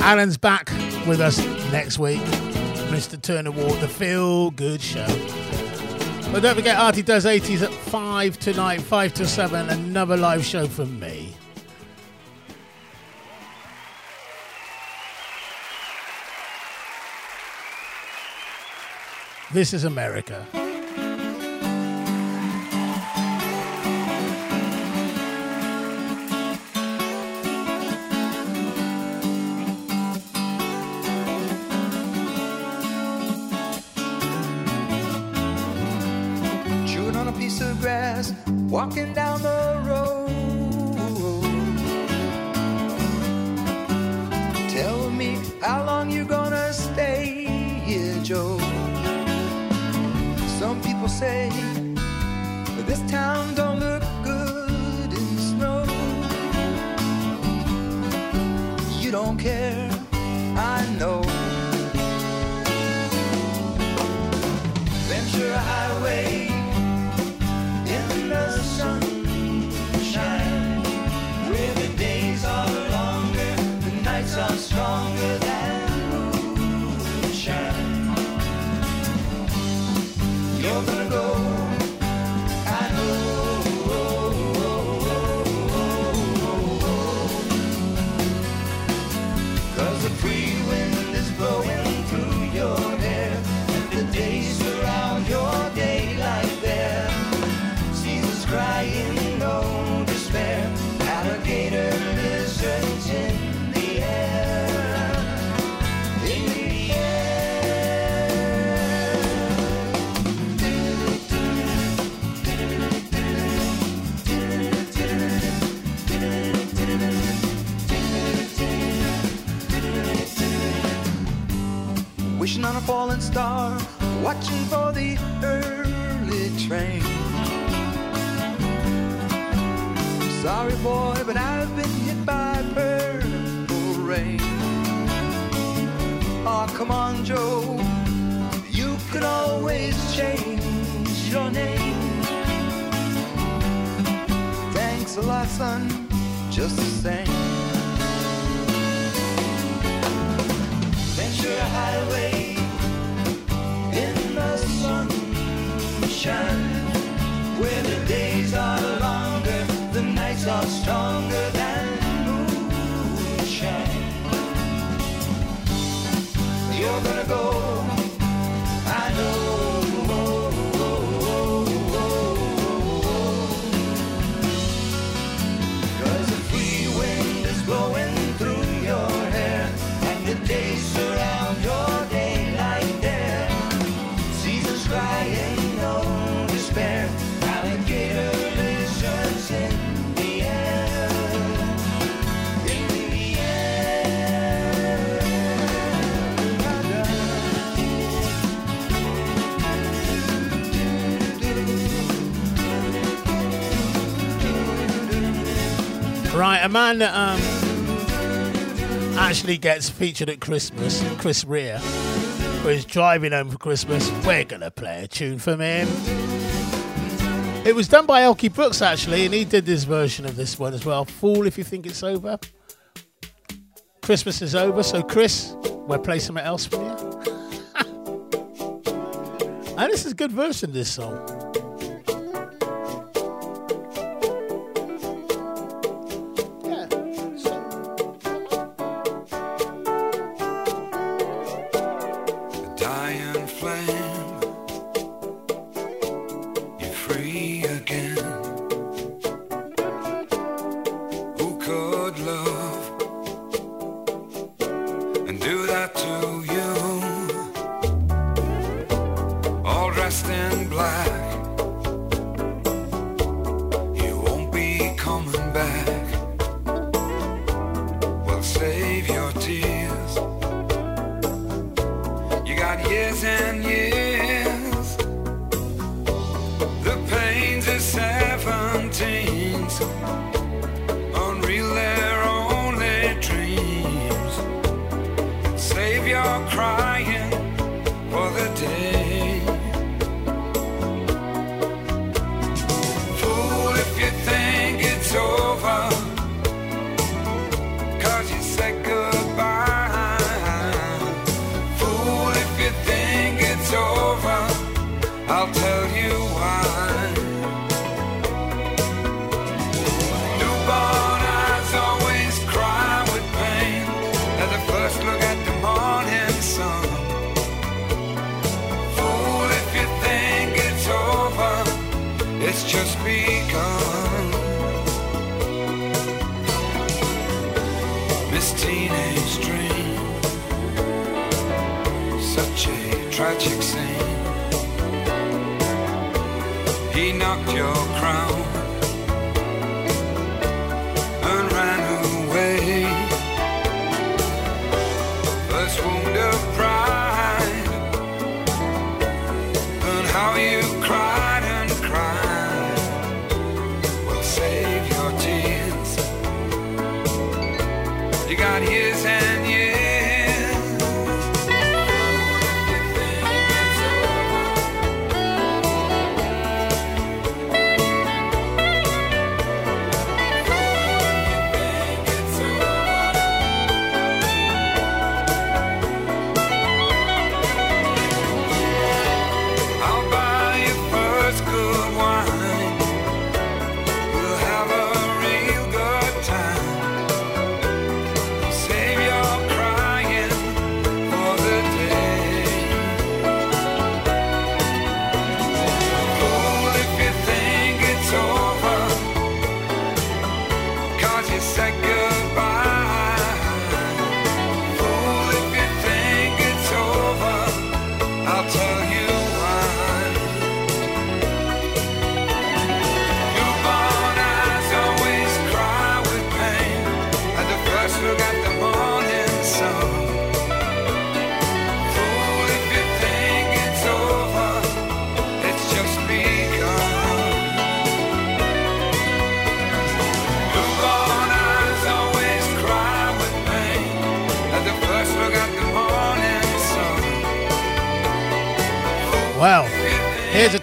Alan's back with us next week. Mr. Turner Ward, the Feel Good Show. But don't forget, Artie does 80s at 5 tonight, 5 to 7, another live show from me. This is America. Say this town don't look good in snow. You don't care, star, watching for the early train. Sorry, boy, but I've been hit by purple rain. Oh, come on, Joe. You could always change your name. Thanks a lot, son, just the same. Ventura Highway sunshine, where the days are longer, the nights are stronger than moonshine. You're gonna go, I know. Man that um, actually gets featured at Christmas, Chris Rea, who is driving home for Christmas. We're going to play a tune from him. It was done by Elkie Brooks, actually, and he did this version of this one as well. Fool if you think it's over. Christmas is over, so Chris, we'll play something else for you. and this is a good version of this song.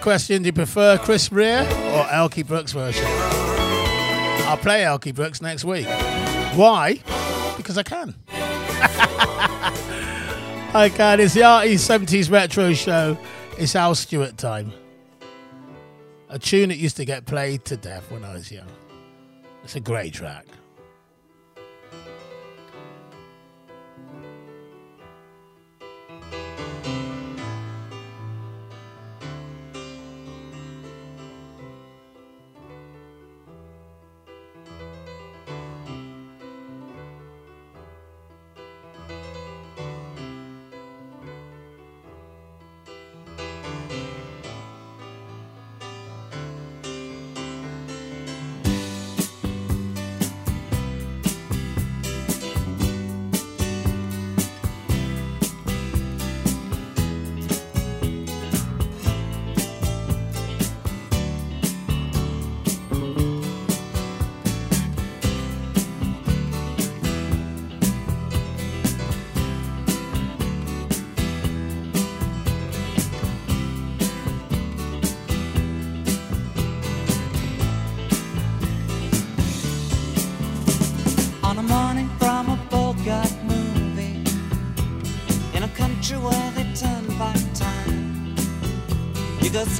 question do you prefer Chris Rea or Elkie Brooks' version? I'll play Elkie Brooks next week. Why? Because I can. I can. It's the Artie 70s Retro Show. It's Al Stewart time. A tune that used to get played to death when I was young. It's a great track.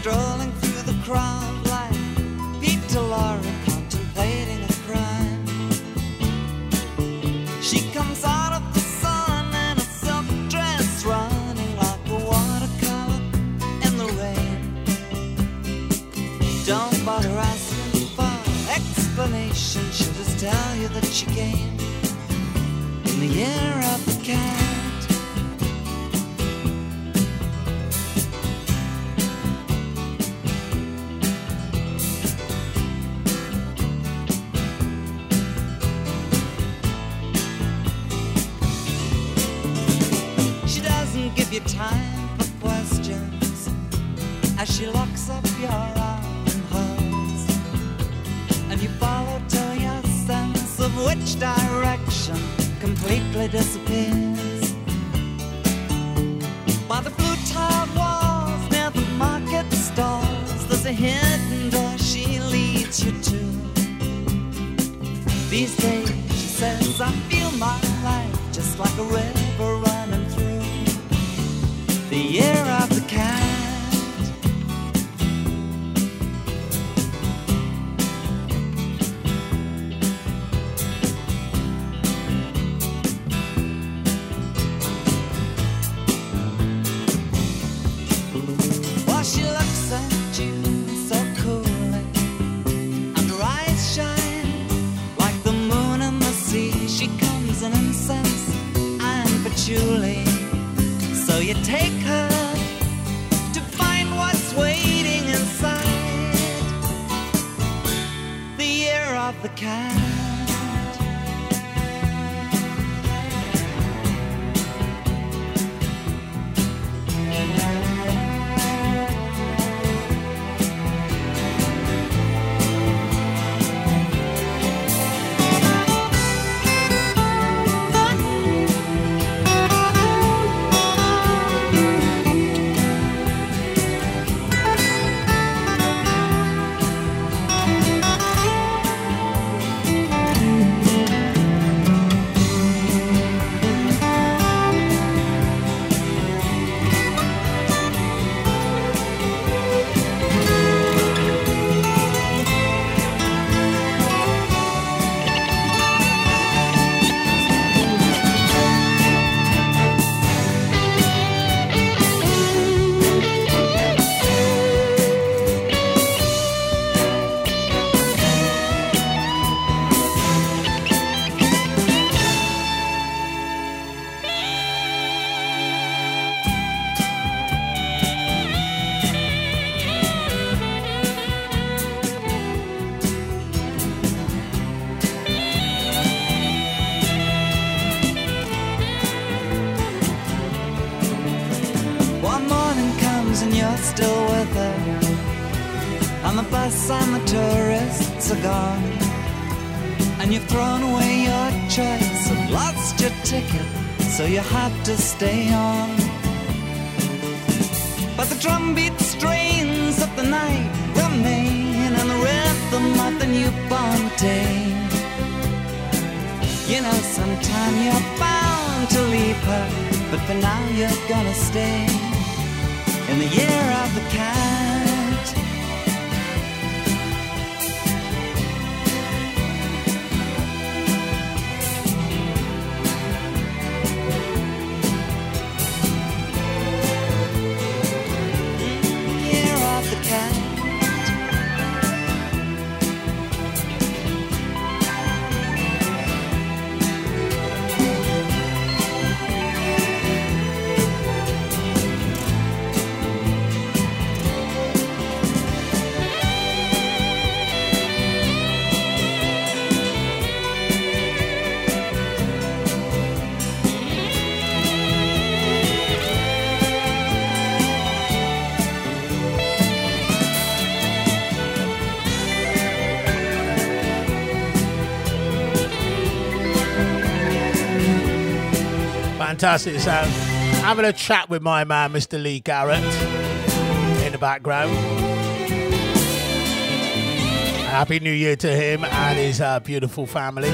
strolling so you had to stay on. But the drumbeat strains of the night remain and the rhythm of the newborn day. You know, sometime you're bound to leave her, but for now you're gonna stay Fantastic sound. Having a chat with my man, Mr. Lee Garrett, in the background. Happy New Year to him and his uh, beautiful family.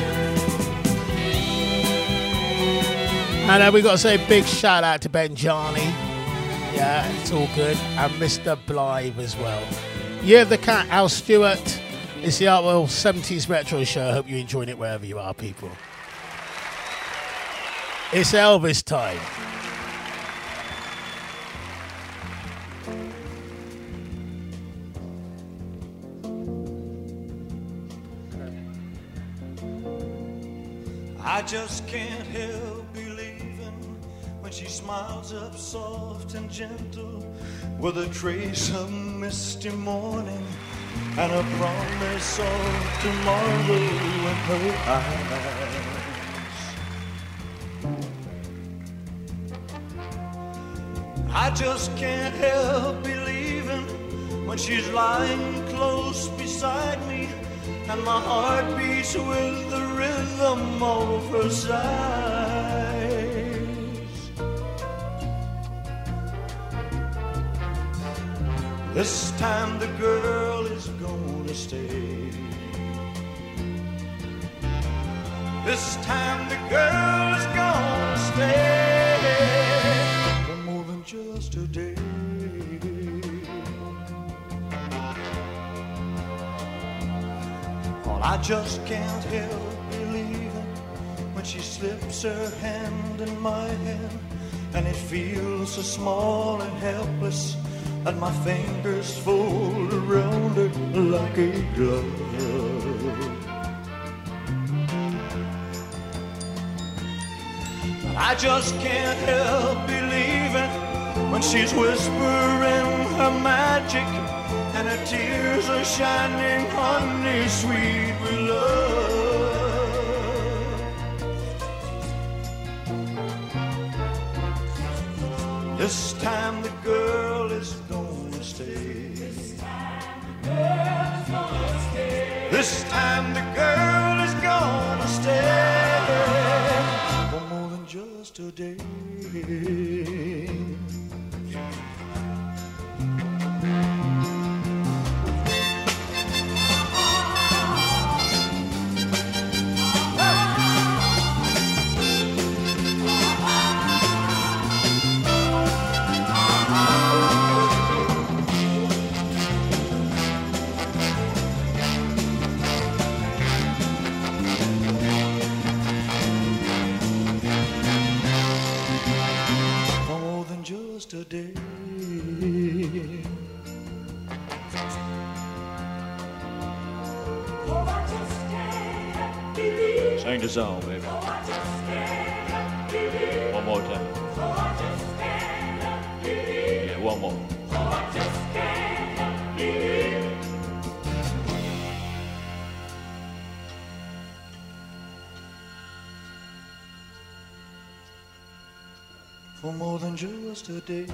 And uh, we got to say a big shout out to Ben Jarney. Yeah, it's all good. And Mr. Blythe as well. Year of the Cat, Al Stewart. It's the Artwell 70s Retro Show. Hope you're enjoying it wherever you are, people. It's Elvis time. I just can't help believing when she smiles up soft and gentle with a trace of misty morning and a promise of tomorrow in her eyes. I just can't help believing when she's lying close beside me, and my heart beats with the rhythm of her sighs. This time the girl is gonna stay. This time the girl is gonna stay All I just can't help believing when she slips her hand in my hand, and it feels so small and helpless that my fingers fold around it like a glove. I just can't help believing when she's whispering her magic and her tears are shining honey sweet with love. This time the girl is gonna stay. This time the girl is gonna stay. This time the girl is gonna stay for more than just a day. Than just a day. Sing the song, baby. One more time. Yeah, one more. For more than just a day.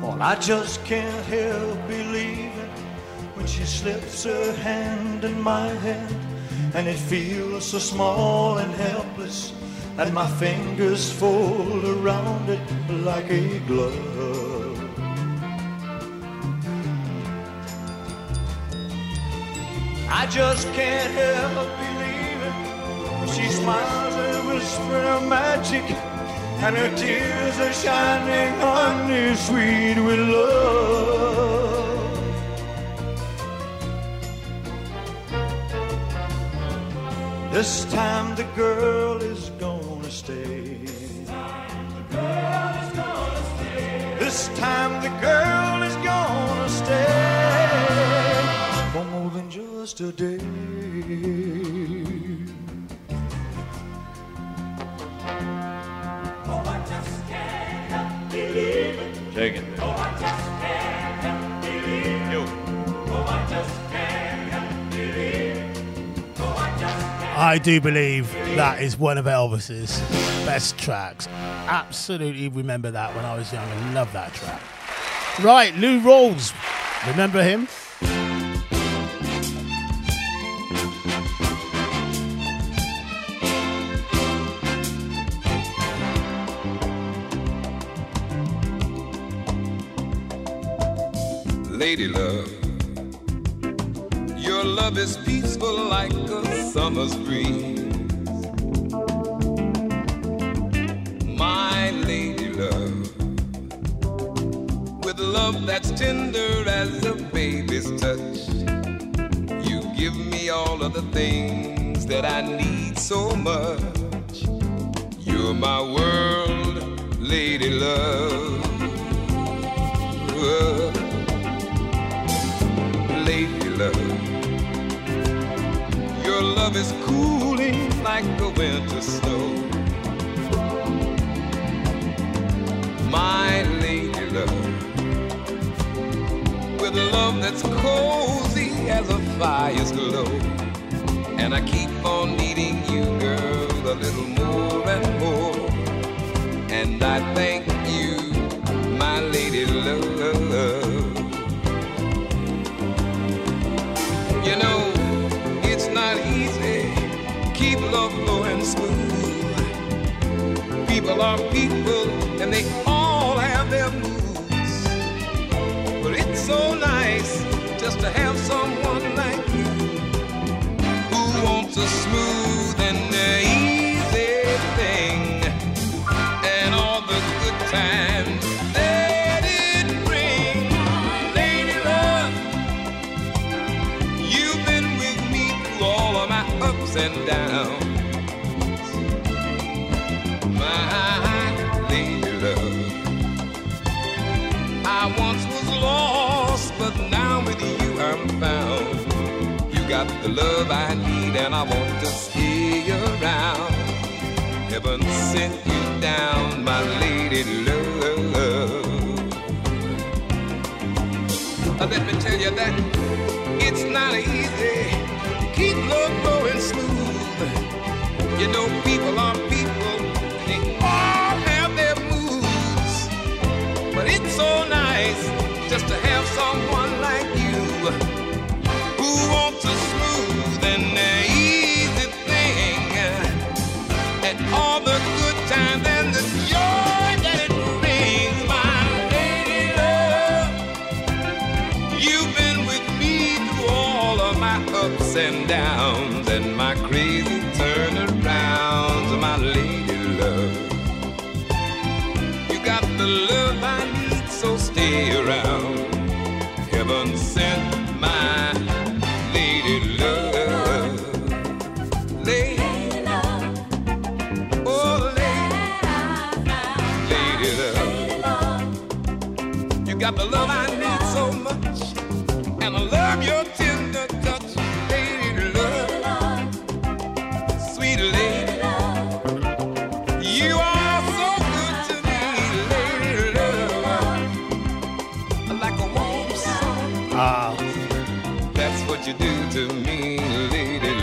Well, I just can't help believing when she slips her hand in my hand, and it feels so small and helpless and my fingers fold around it like a glove. I just can't help she smiles and whispers her magic, and her tears are shining honey sweet with love. This time the girl is gonna stay. This time the girl is gonna stay for more than just a day. I do believe that is one of Elvis's best tracks. Absolutely remember that when I was young and love that track. Right, Lou Rawls. Remember him? Lady love, your love is peaceful like a summer's breeze. My lady love, with love that's tender as a baby's touch, you give me all of the things that I need so much. You're my world, lady love. lady love. Love is cooling like the winter snow. My lady love. With love that's cozy as a fire's glow. And I keep on needing you, girl, a little more and more. And I thank you, my lady love. People are people, got the love I need, and I want to stay around. Heaven sent you down, my lady love. Let me tell you that it's not easy. Keep love going smooth. You know, people are people, they all have their moods. But it's so nice just to have someone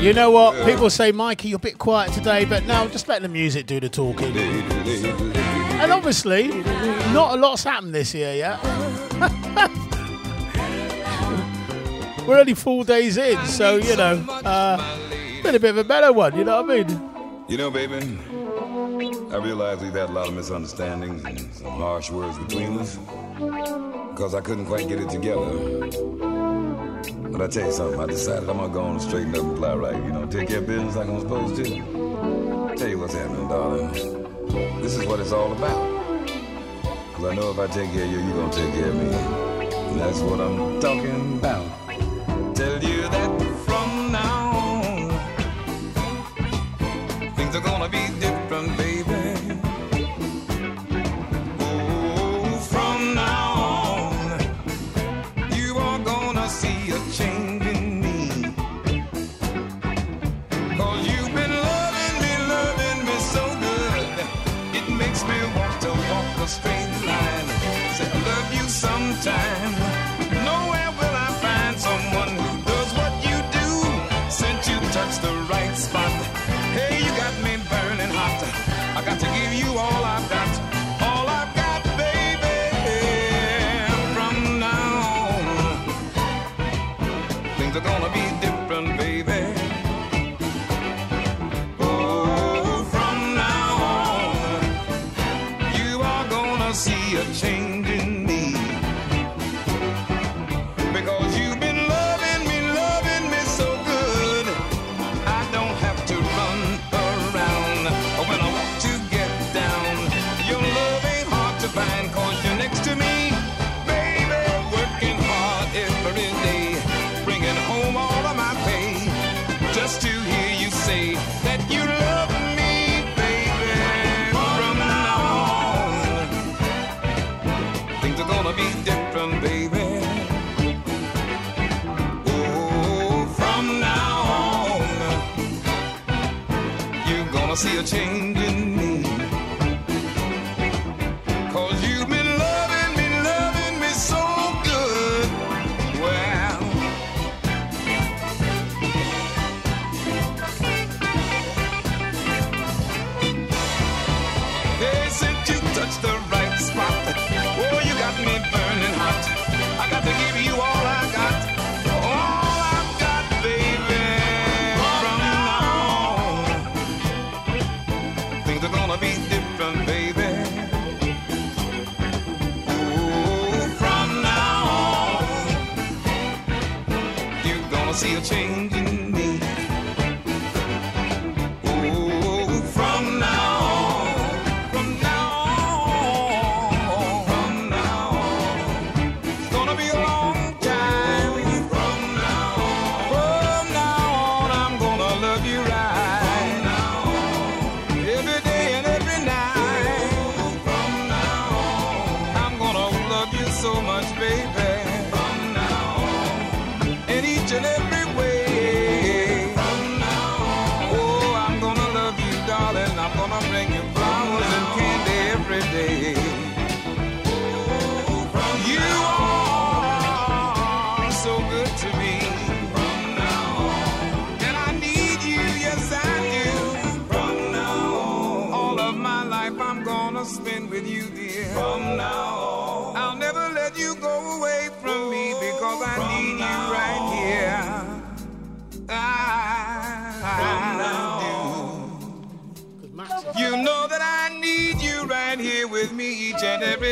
You know what? love. People say, Mikey, you're a bit quiet today, but no, just let the music do the talking. And obviously, not a lot's happened this year yet. We're only four days in, so you know, uh, been a bit of a better one. You know what I mean? You know, baby, I realize we've had a lot of misunderstandings and some harsh words between us because I couldn't quite get it together. But I tell you something, I decided I'm gonna go on and straighten up and fly right. You know, take care of business like I'm supposed to. Tell you what's happening, darling. This is what it's all about. Because I know if I take care of you, you're gonna take care of me. And that's what I'm talking about. see a change in me. Cause you've been loving me, loving me so good. Well, they said you touched the right spot. Oh, you got me burning hot.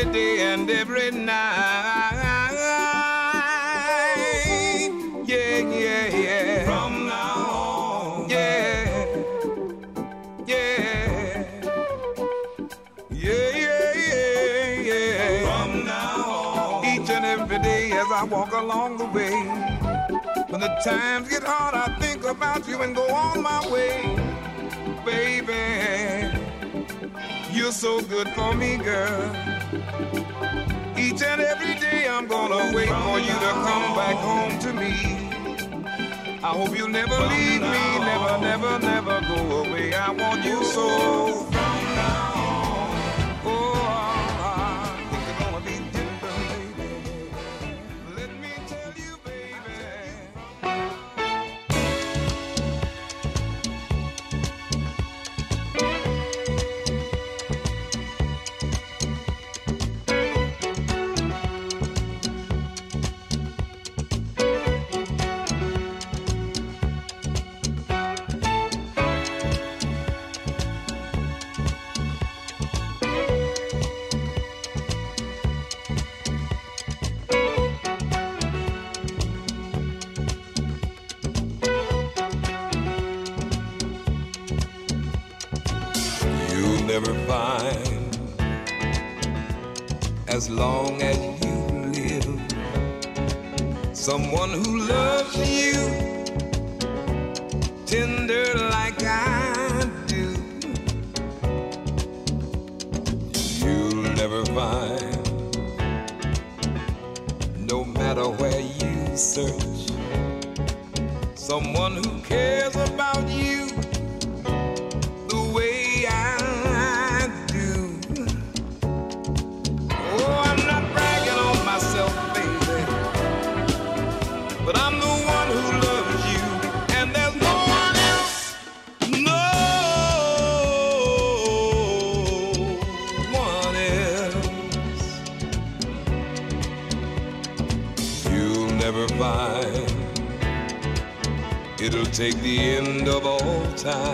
every day and every night. Yeah, yeah, yeah. From now on. Yeah. Yeah. Yeah, yeah, yeah, yeah. From now on. Each and every day as I walk along the way. When the times get hard, I think about you and go on my way, baby. You're so good for me, girl. Each and every day I'm gonna wait for you to come back home to me. I hope you'll never leave me, never, never, never go away. I want you so. time.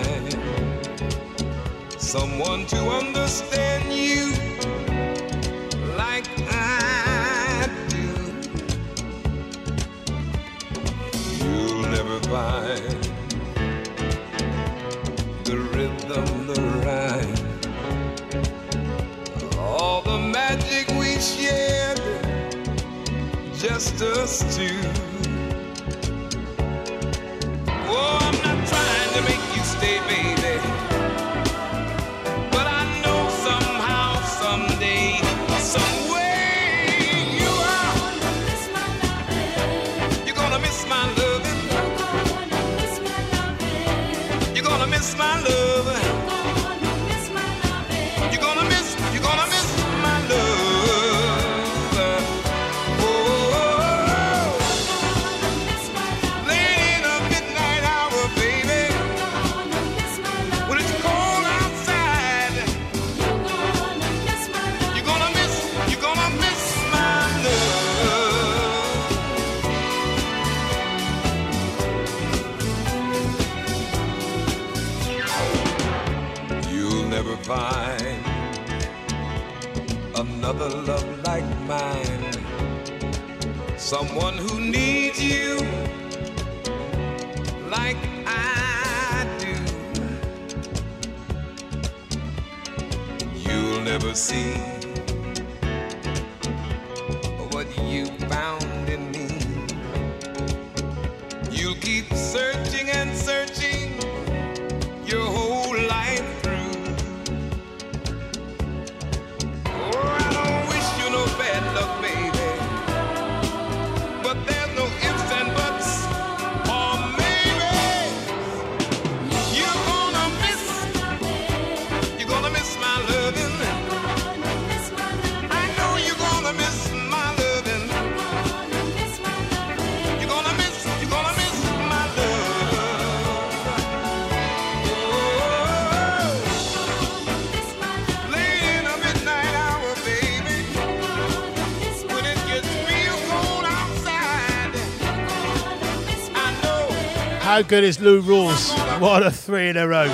How good is Lou Rawls? What a three in a row.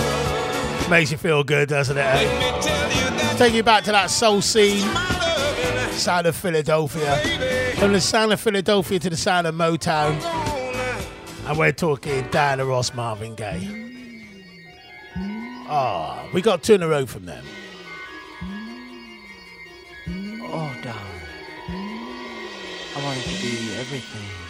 Makes you feel good, doesn't it? eh? Take you back to that soul scene, sound of Philadelphia. From the sound of Philadelphia to the sound of Motown. And we're talking Diana Ross, Marvin Gaye. Ah, we got two in a row from them. Oh, darling. I wanted to be everything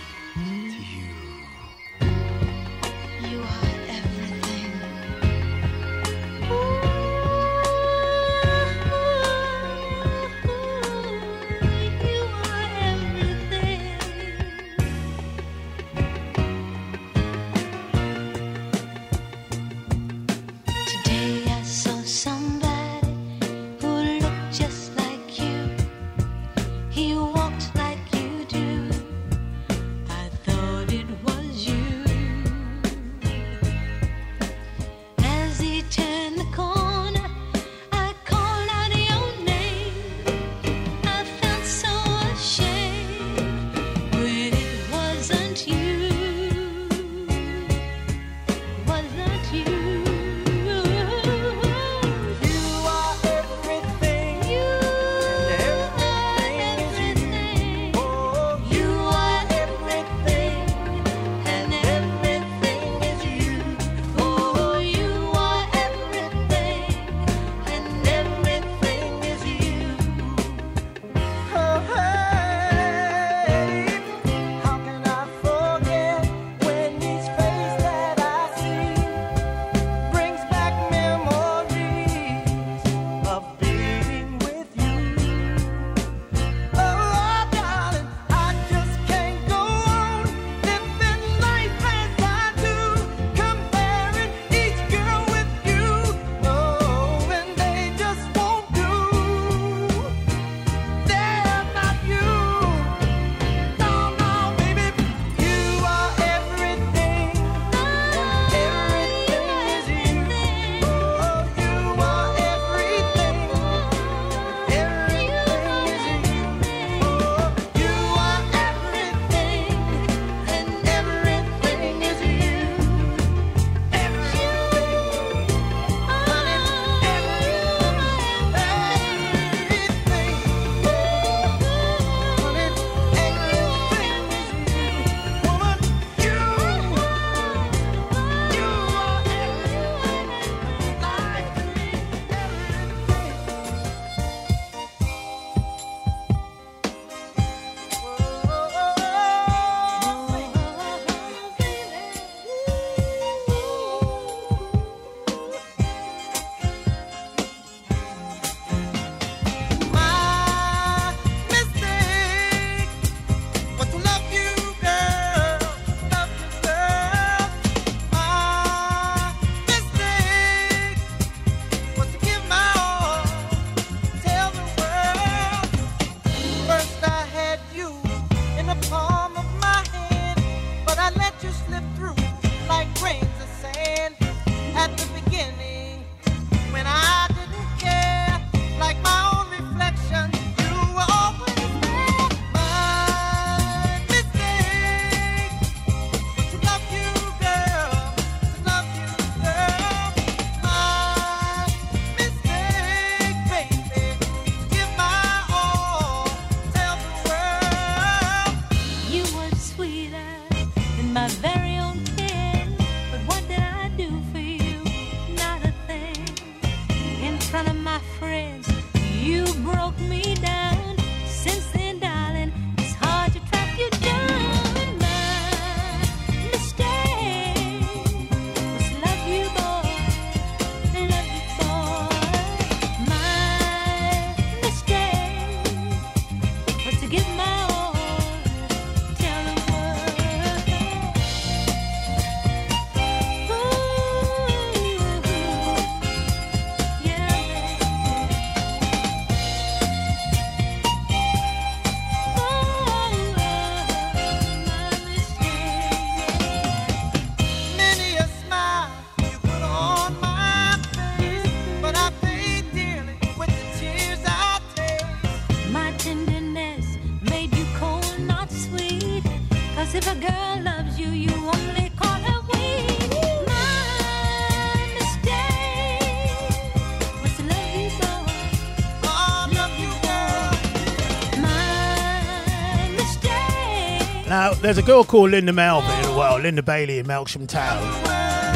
there's a girl called Linda Melvin, well, Linda Bailey in Melksham Town.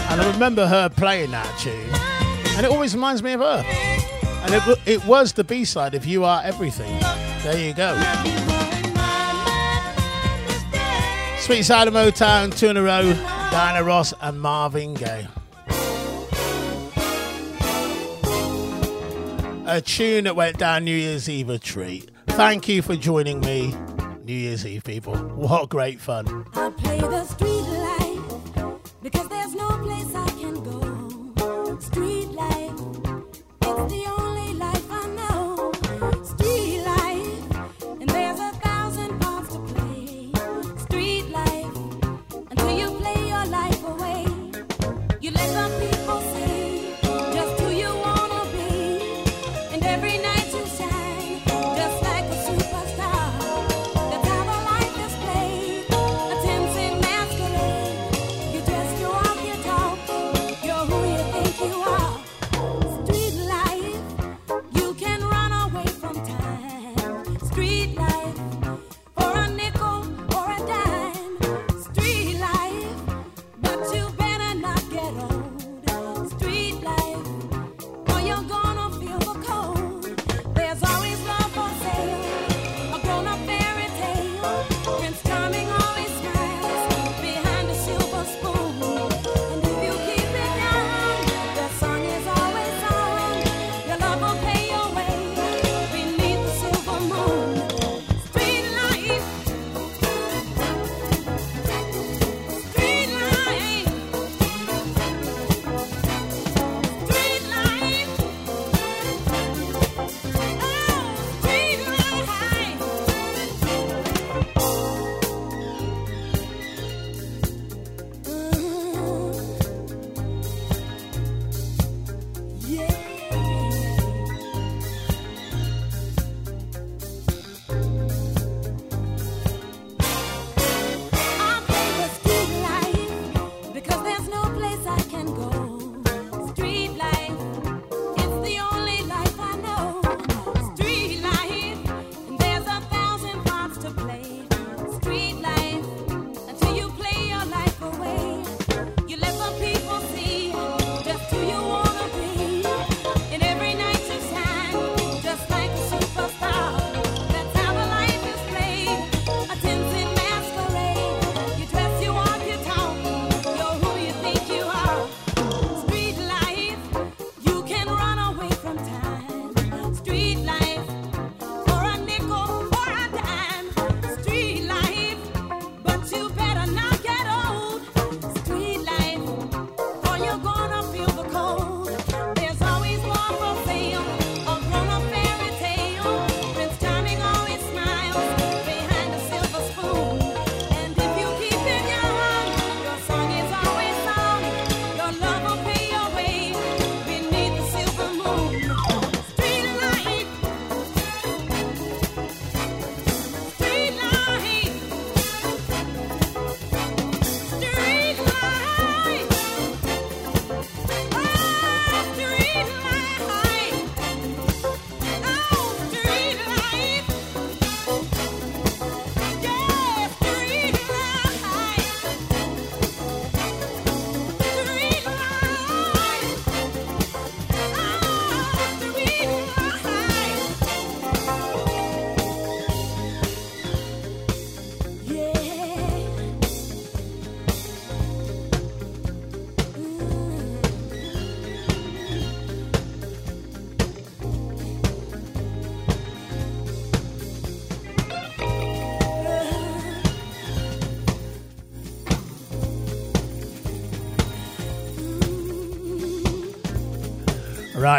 And I remember her playing that tune. And it always reminds me of her. And it, it was the B side of You Are Everything. There you go. Sweet Side of Motown, two in a row, Diana Ross and Marvin Gaye. A tune that went down New Year's Eve a treat. Thank you for joining me. New Year's Eve, people. What great fun.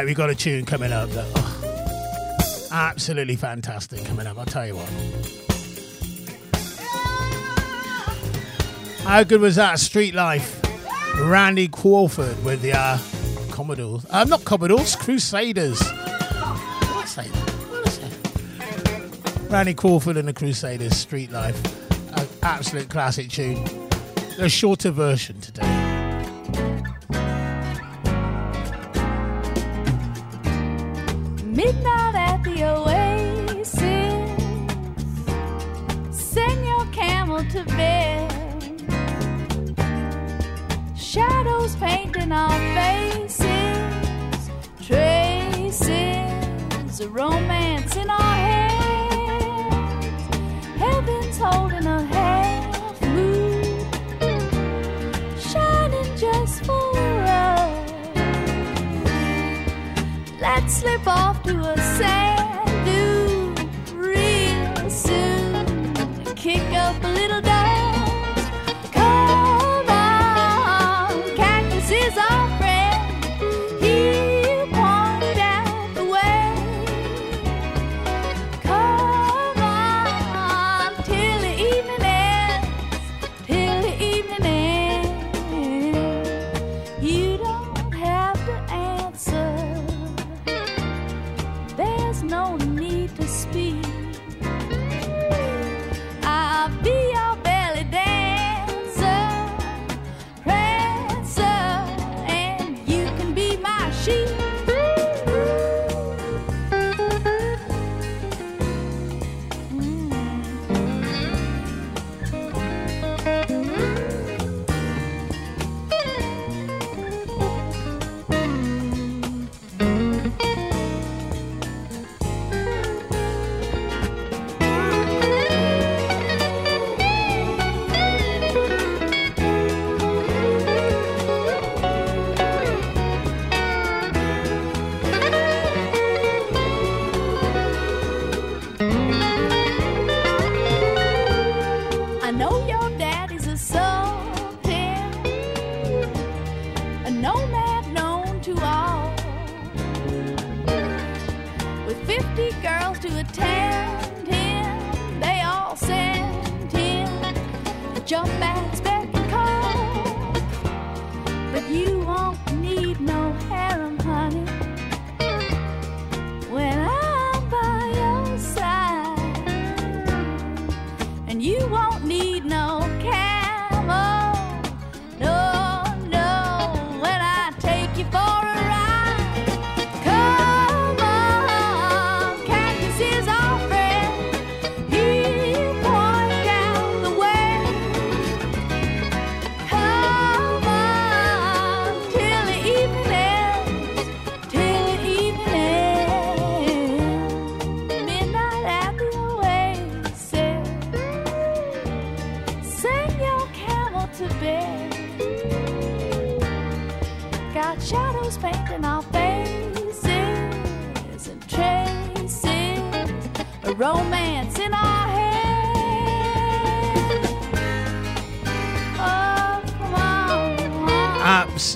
Right, we got a tune coming up that oh, absolutely fantastic coming up. I'll tell you what. How good was that? Street Life. Randy Crawford with the uh, Commodores. Uh, not Commodores, Crusaders. What that? That? Randy Crawford and the Crusaders, Street Life. An absolute classic tune. The shorter version. Slip off to a sand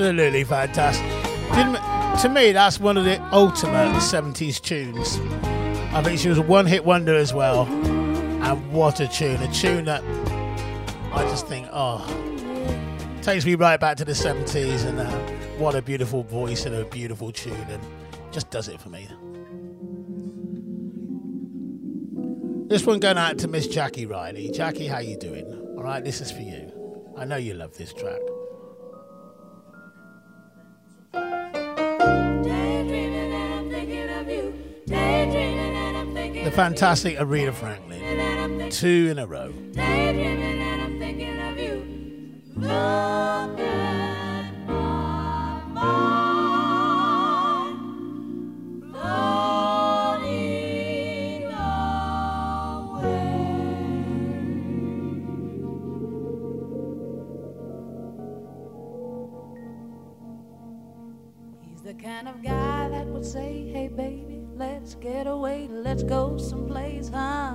Absolutely fantastic. To me, that's one of the ultimate 70s tunes. I think she was a one hit wonder as well. And what a tune. A tune that I just think, oh, takes me right back to the 70s. And uh, what a beautiful voice and a beautiful tune. And just does it for me. This one going out to Miss Jackie Riley. Jackie, how you doing? All right, this is for you. I know you love this track. Fantastic Aretha Franklin. Two in a row. Kind of guy that would say, let's get away, let's go someplace, huh?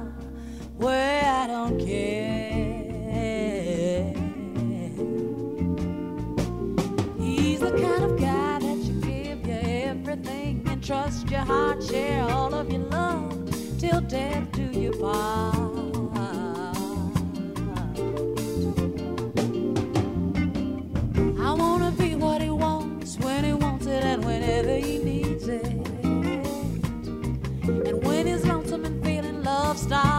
Where I don't care. He's the kind of guy that you give you everything and trust your heart, share all of your love till death do you part. And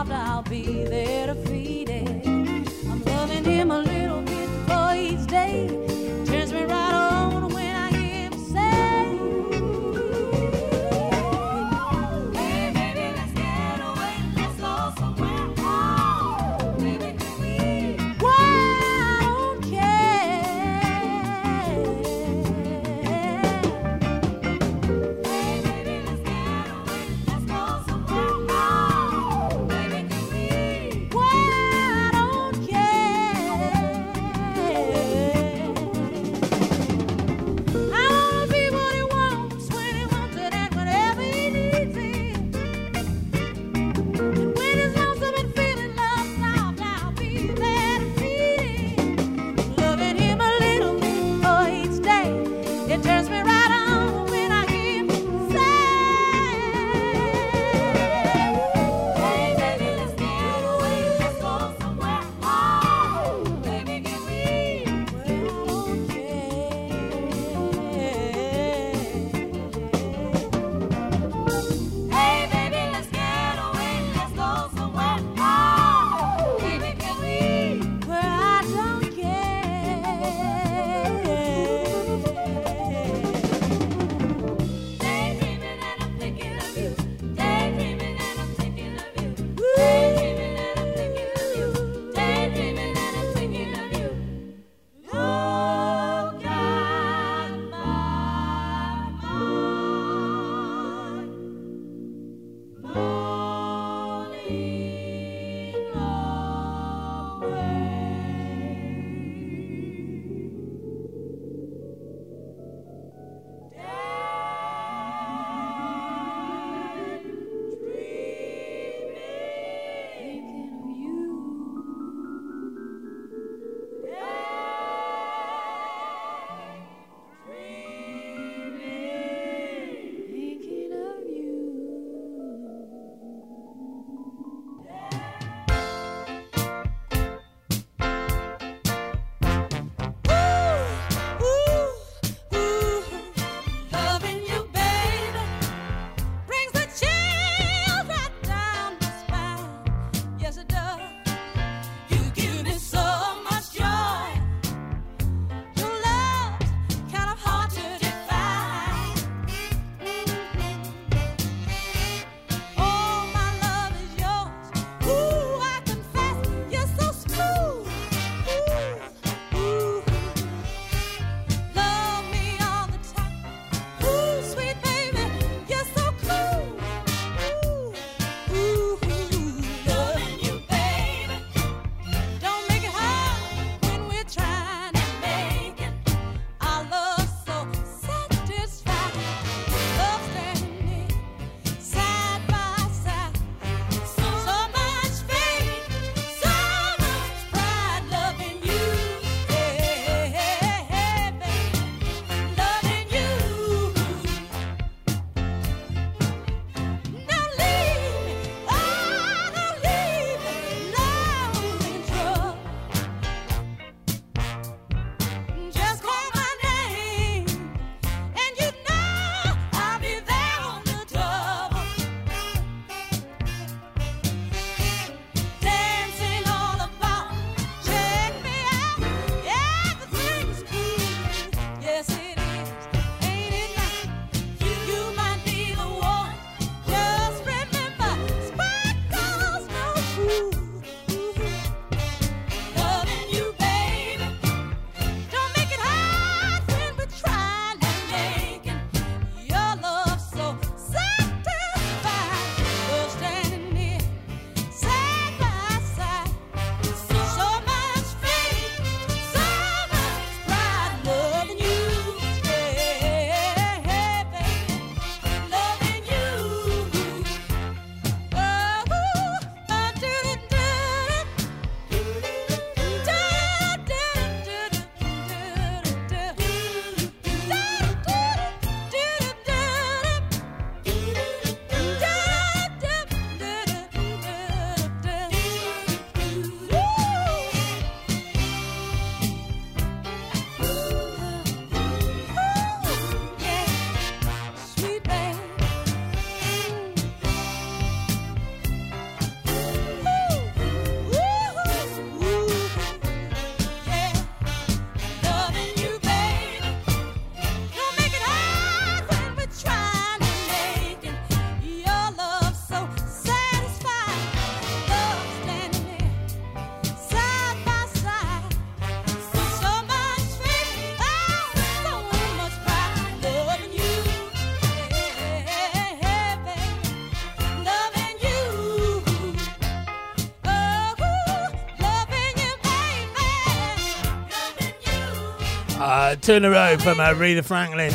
Two in a row from uh, Aretha Franklin.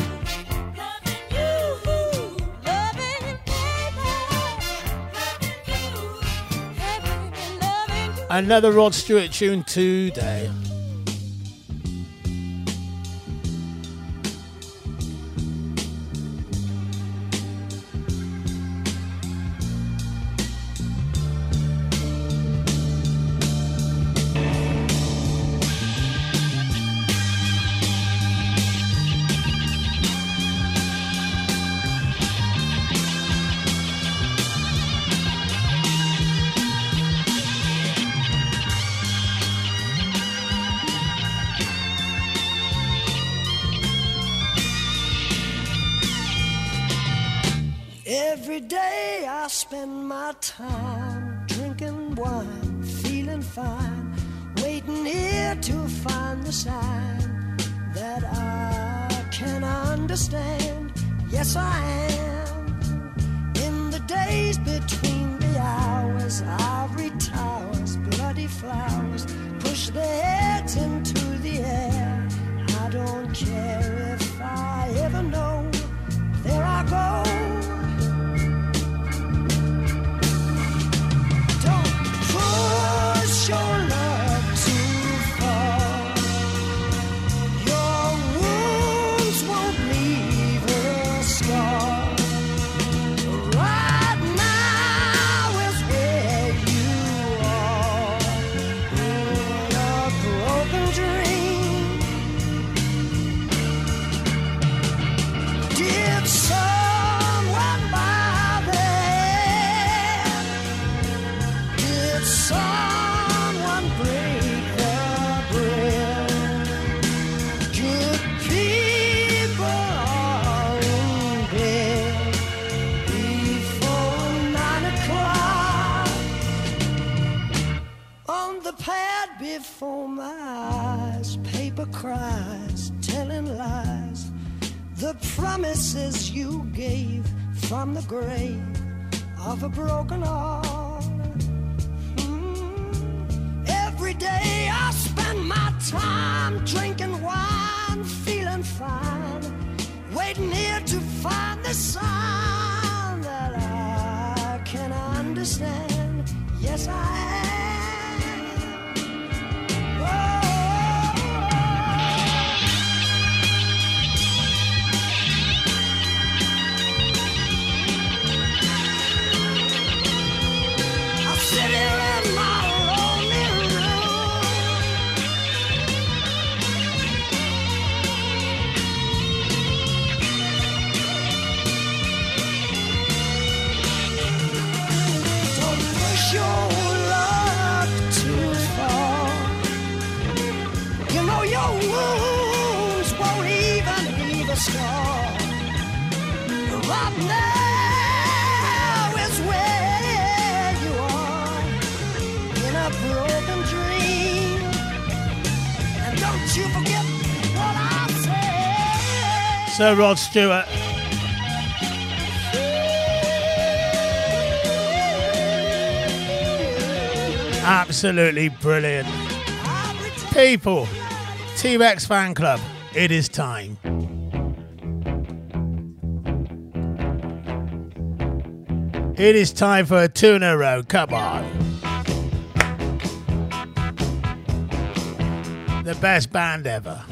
Another Rod Stewart tune today. Sir Rod Stewart. Absolutely brilliant. People, T Rex Fan Club, it is time. It is time for a two in a row. Come on. The best band ever.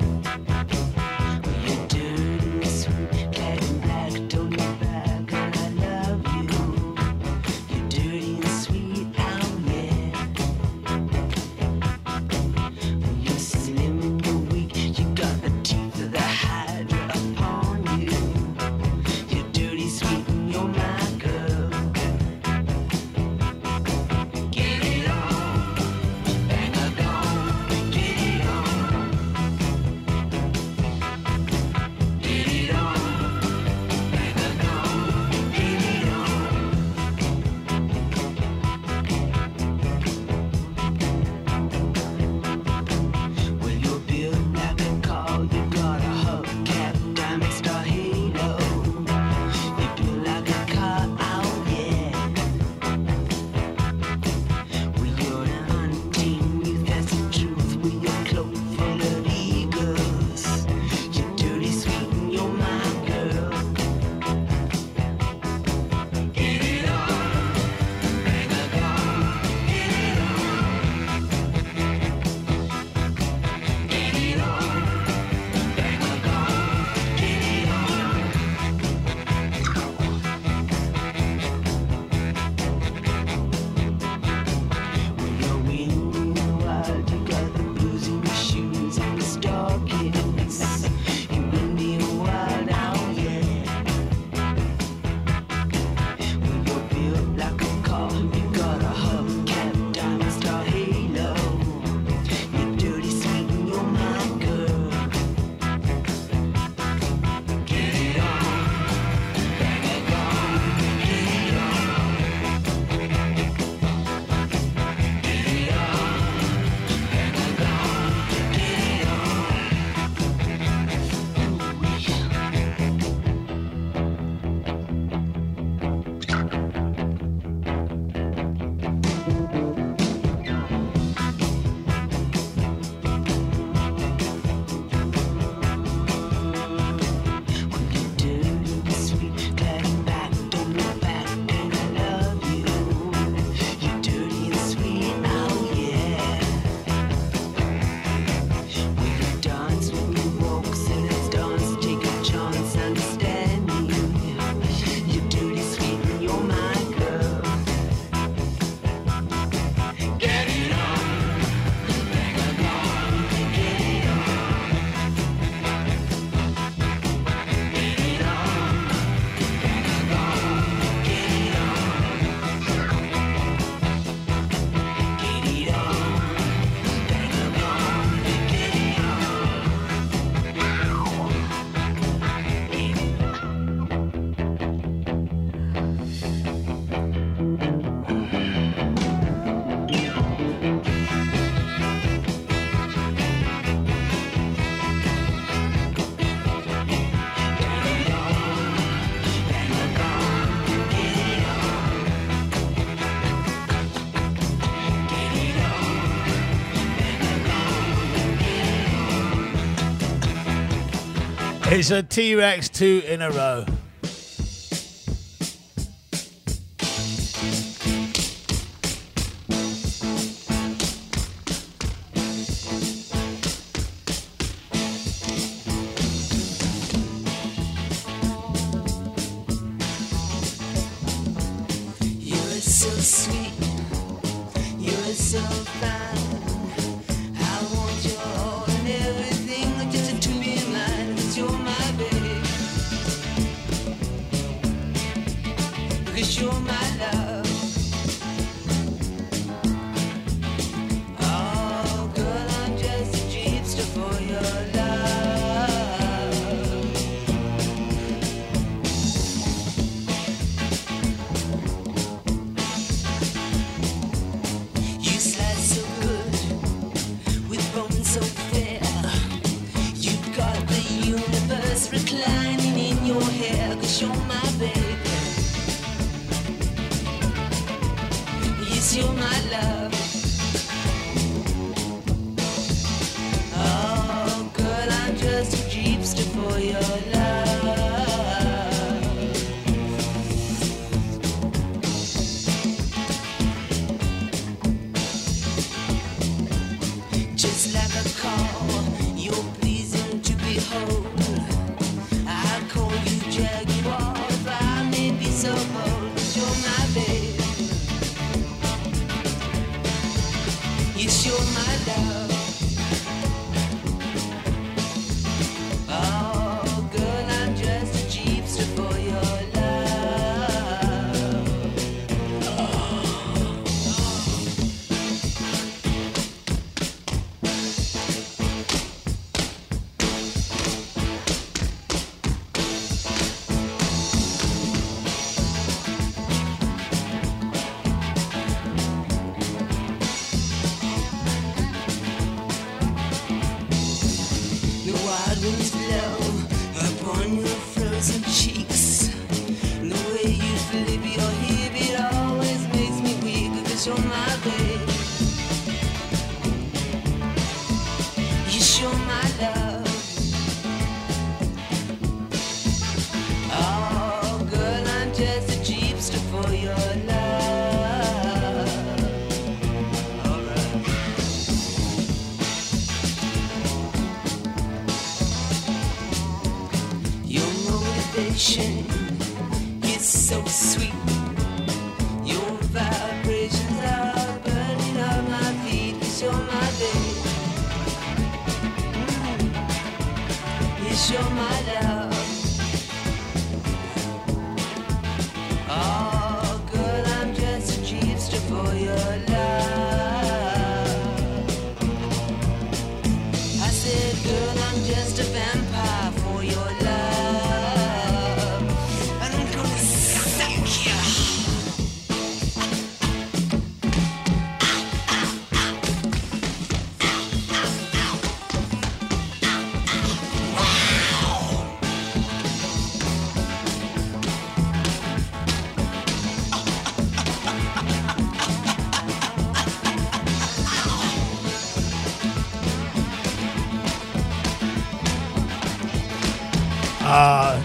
It's a T Rex two in a row.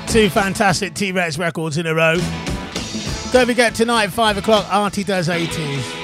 Two fantastic T Rex records in a row. Don't forget, tonight, 5 o'clock, Artie does 80s.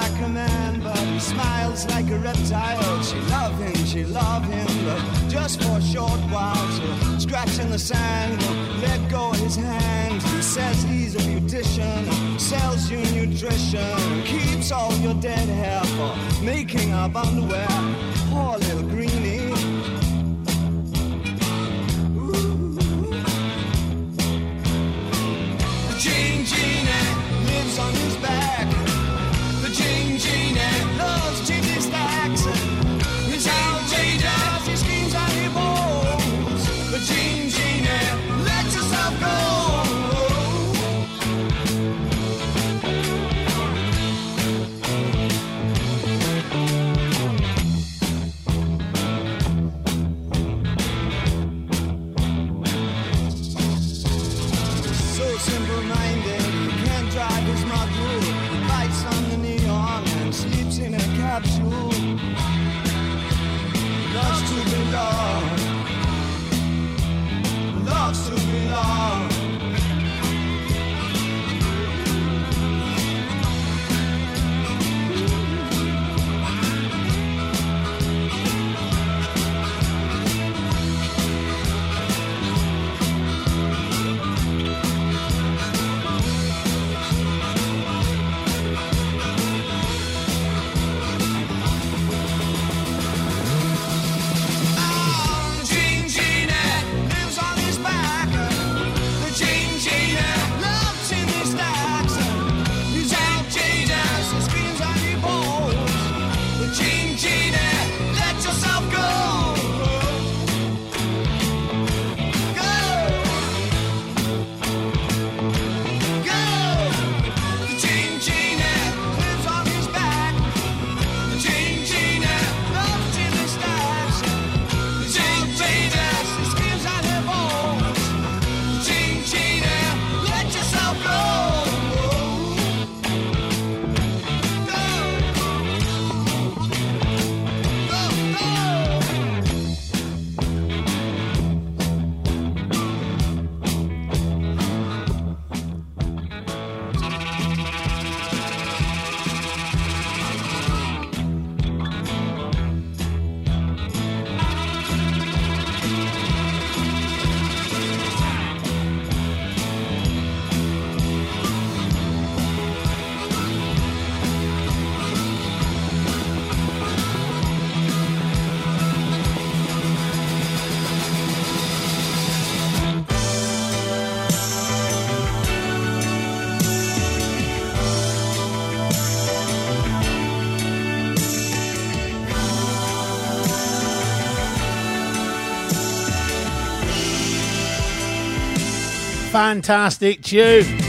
Like a man, but he smiles like a reptile. She loved him, she loved him, but just for a short while. So scratch in the sand, let go of his hand. He says he's a beautician, sells you nutrition, keeps all your dead hair for making up underwear. Poor little greenie. fantastic tune.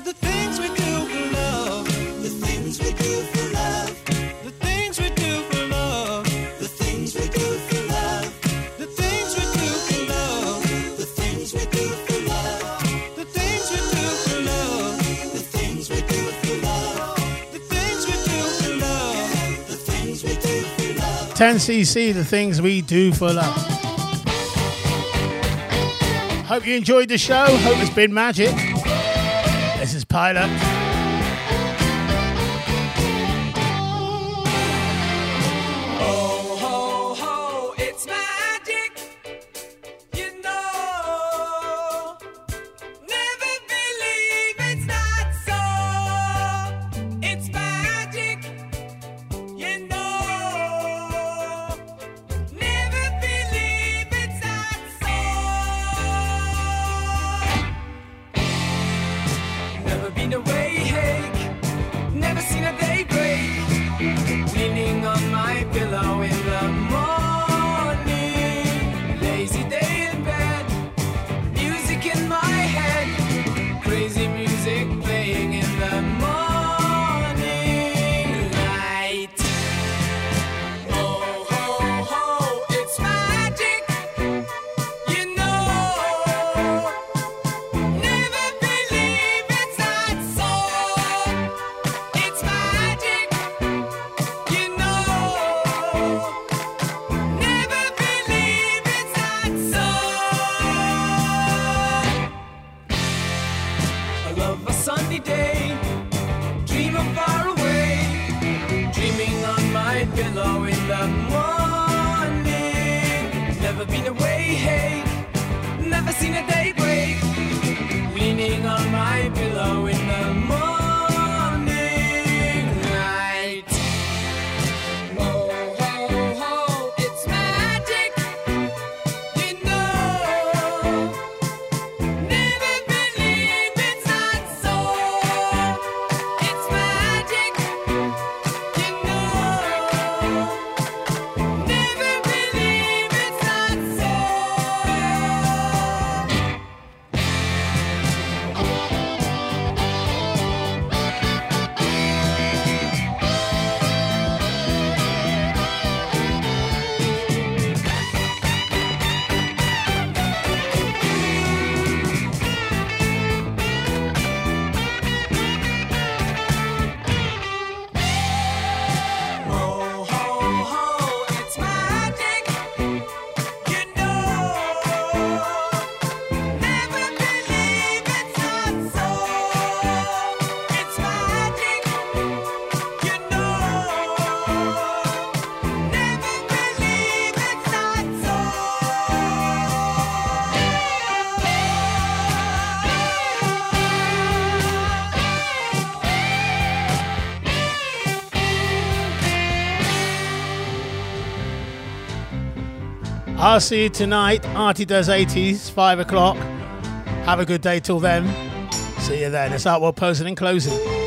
Of the things we do for love. The things we do for love. The things we do for love. The things we do for love. The things we do for love. The things we do for love. The things we do for love. The things we do for love. The things we do for love. The things we do for love. 10cc, the things we do for love. Hope you enjoyed the show. Hope it's been magic pilot. I'll see you tonight. Artie does 80s, 5 o'clock. Have a good day till then. See you then. It's Outworld Posing and closing.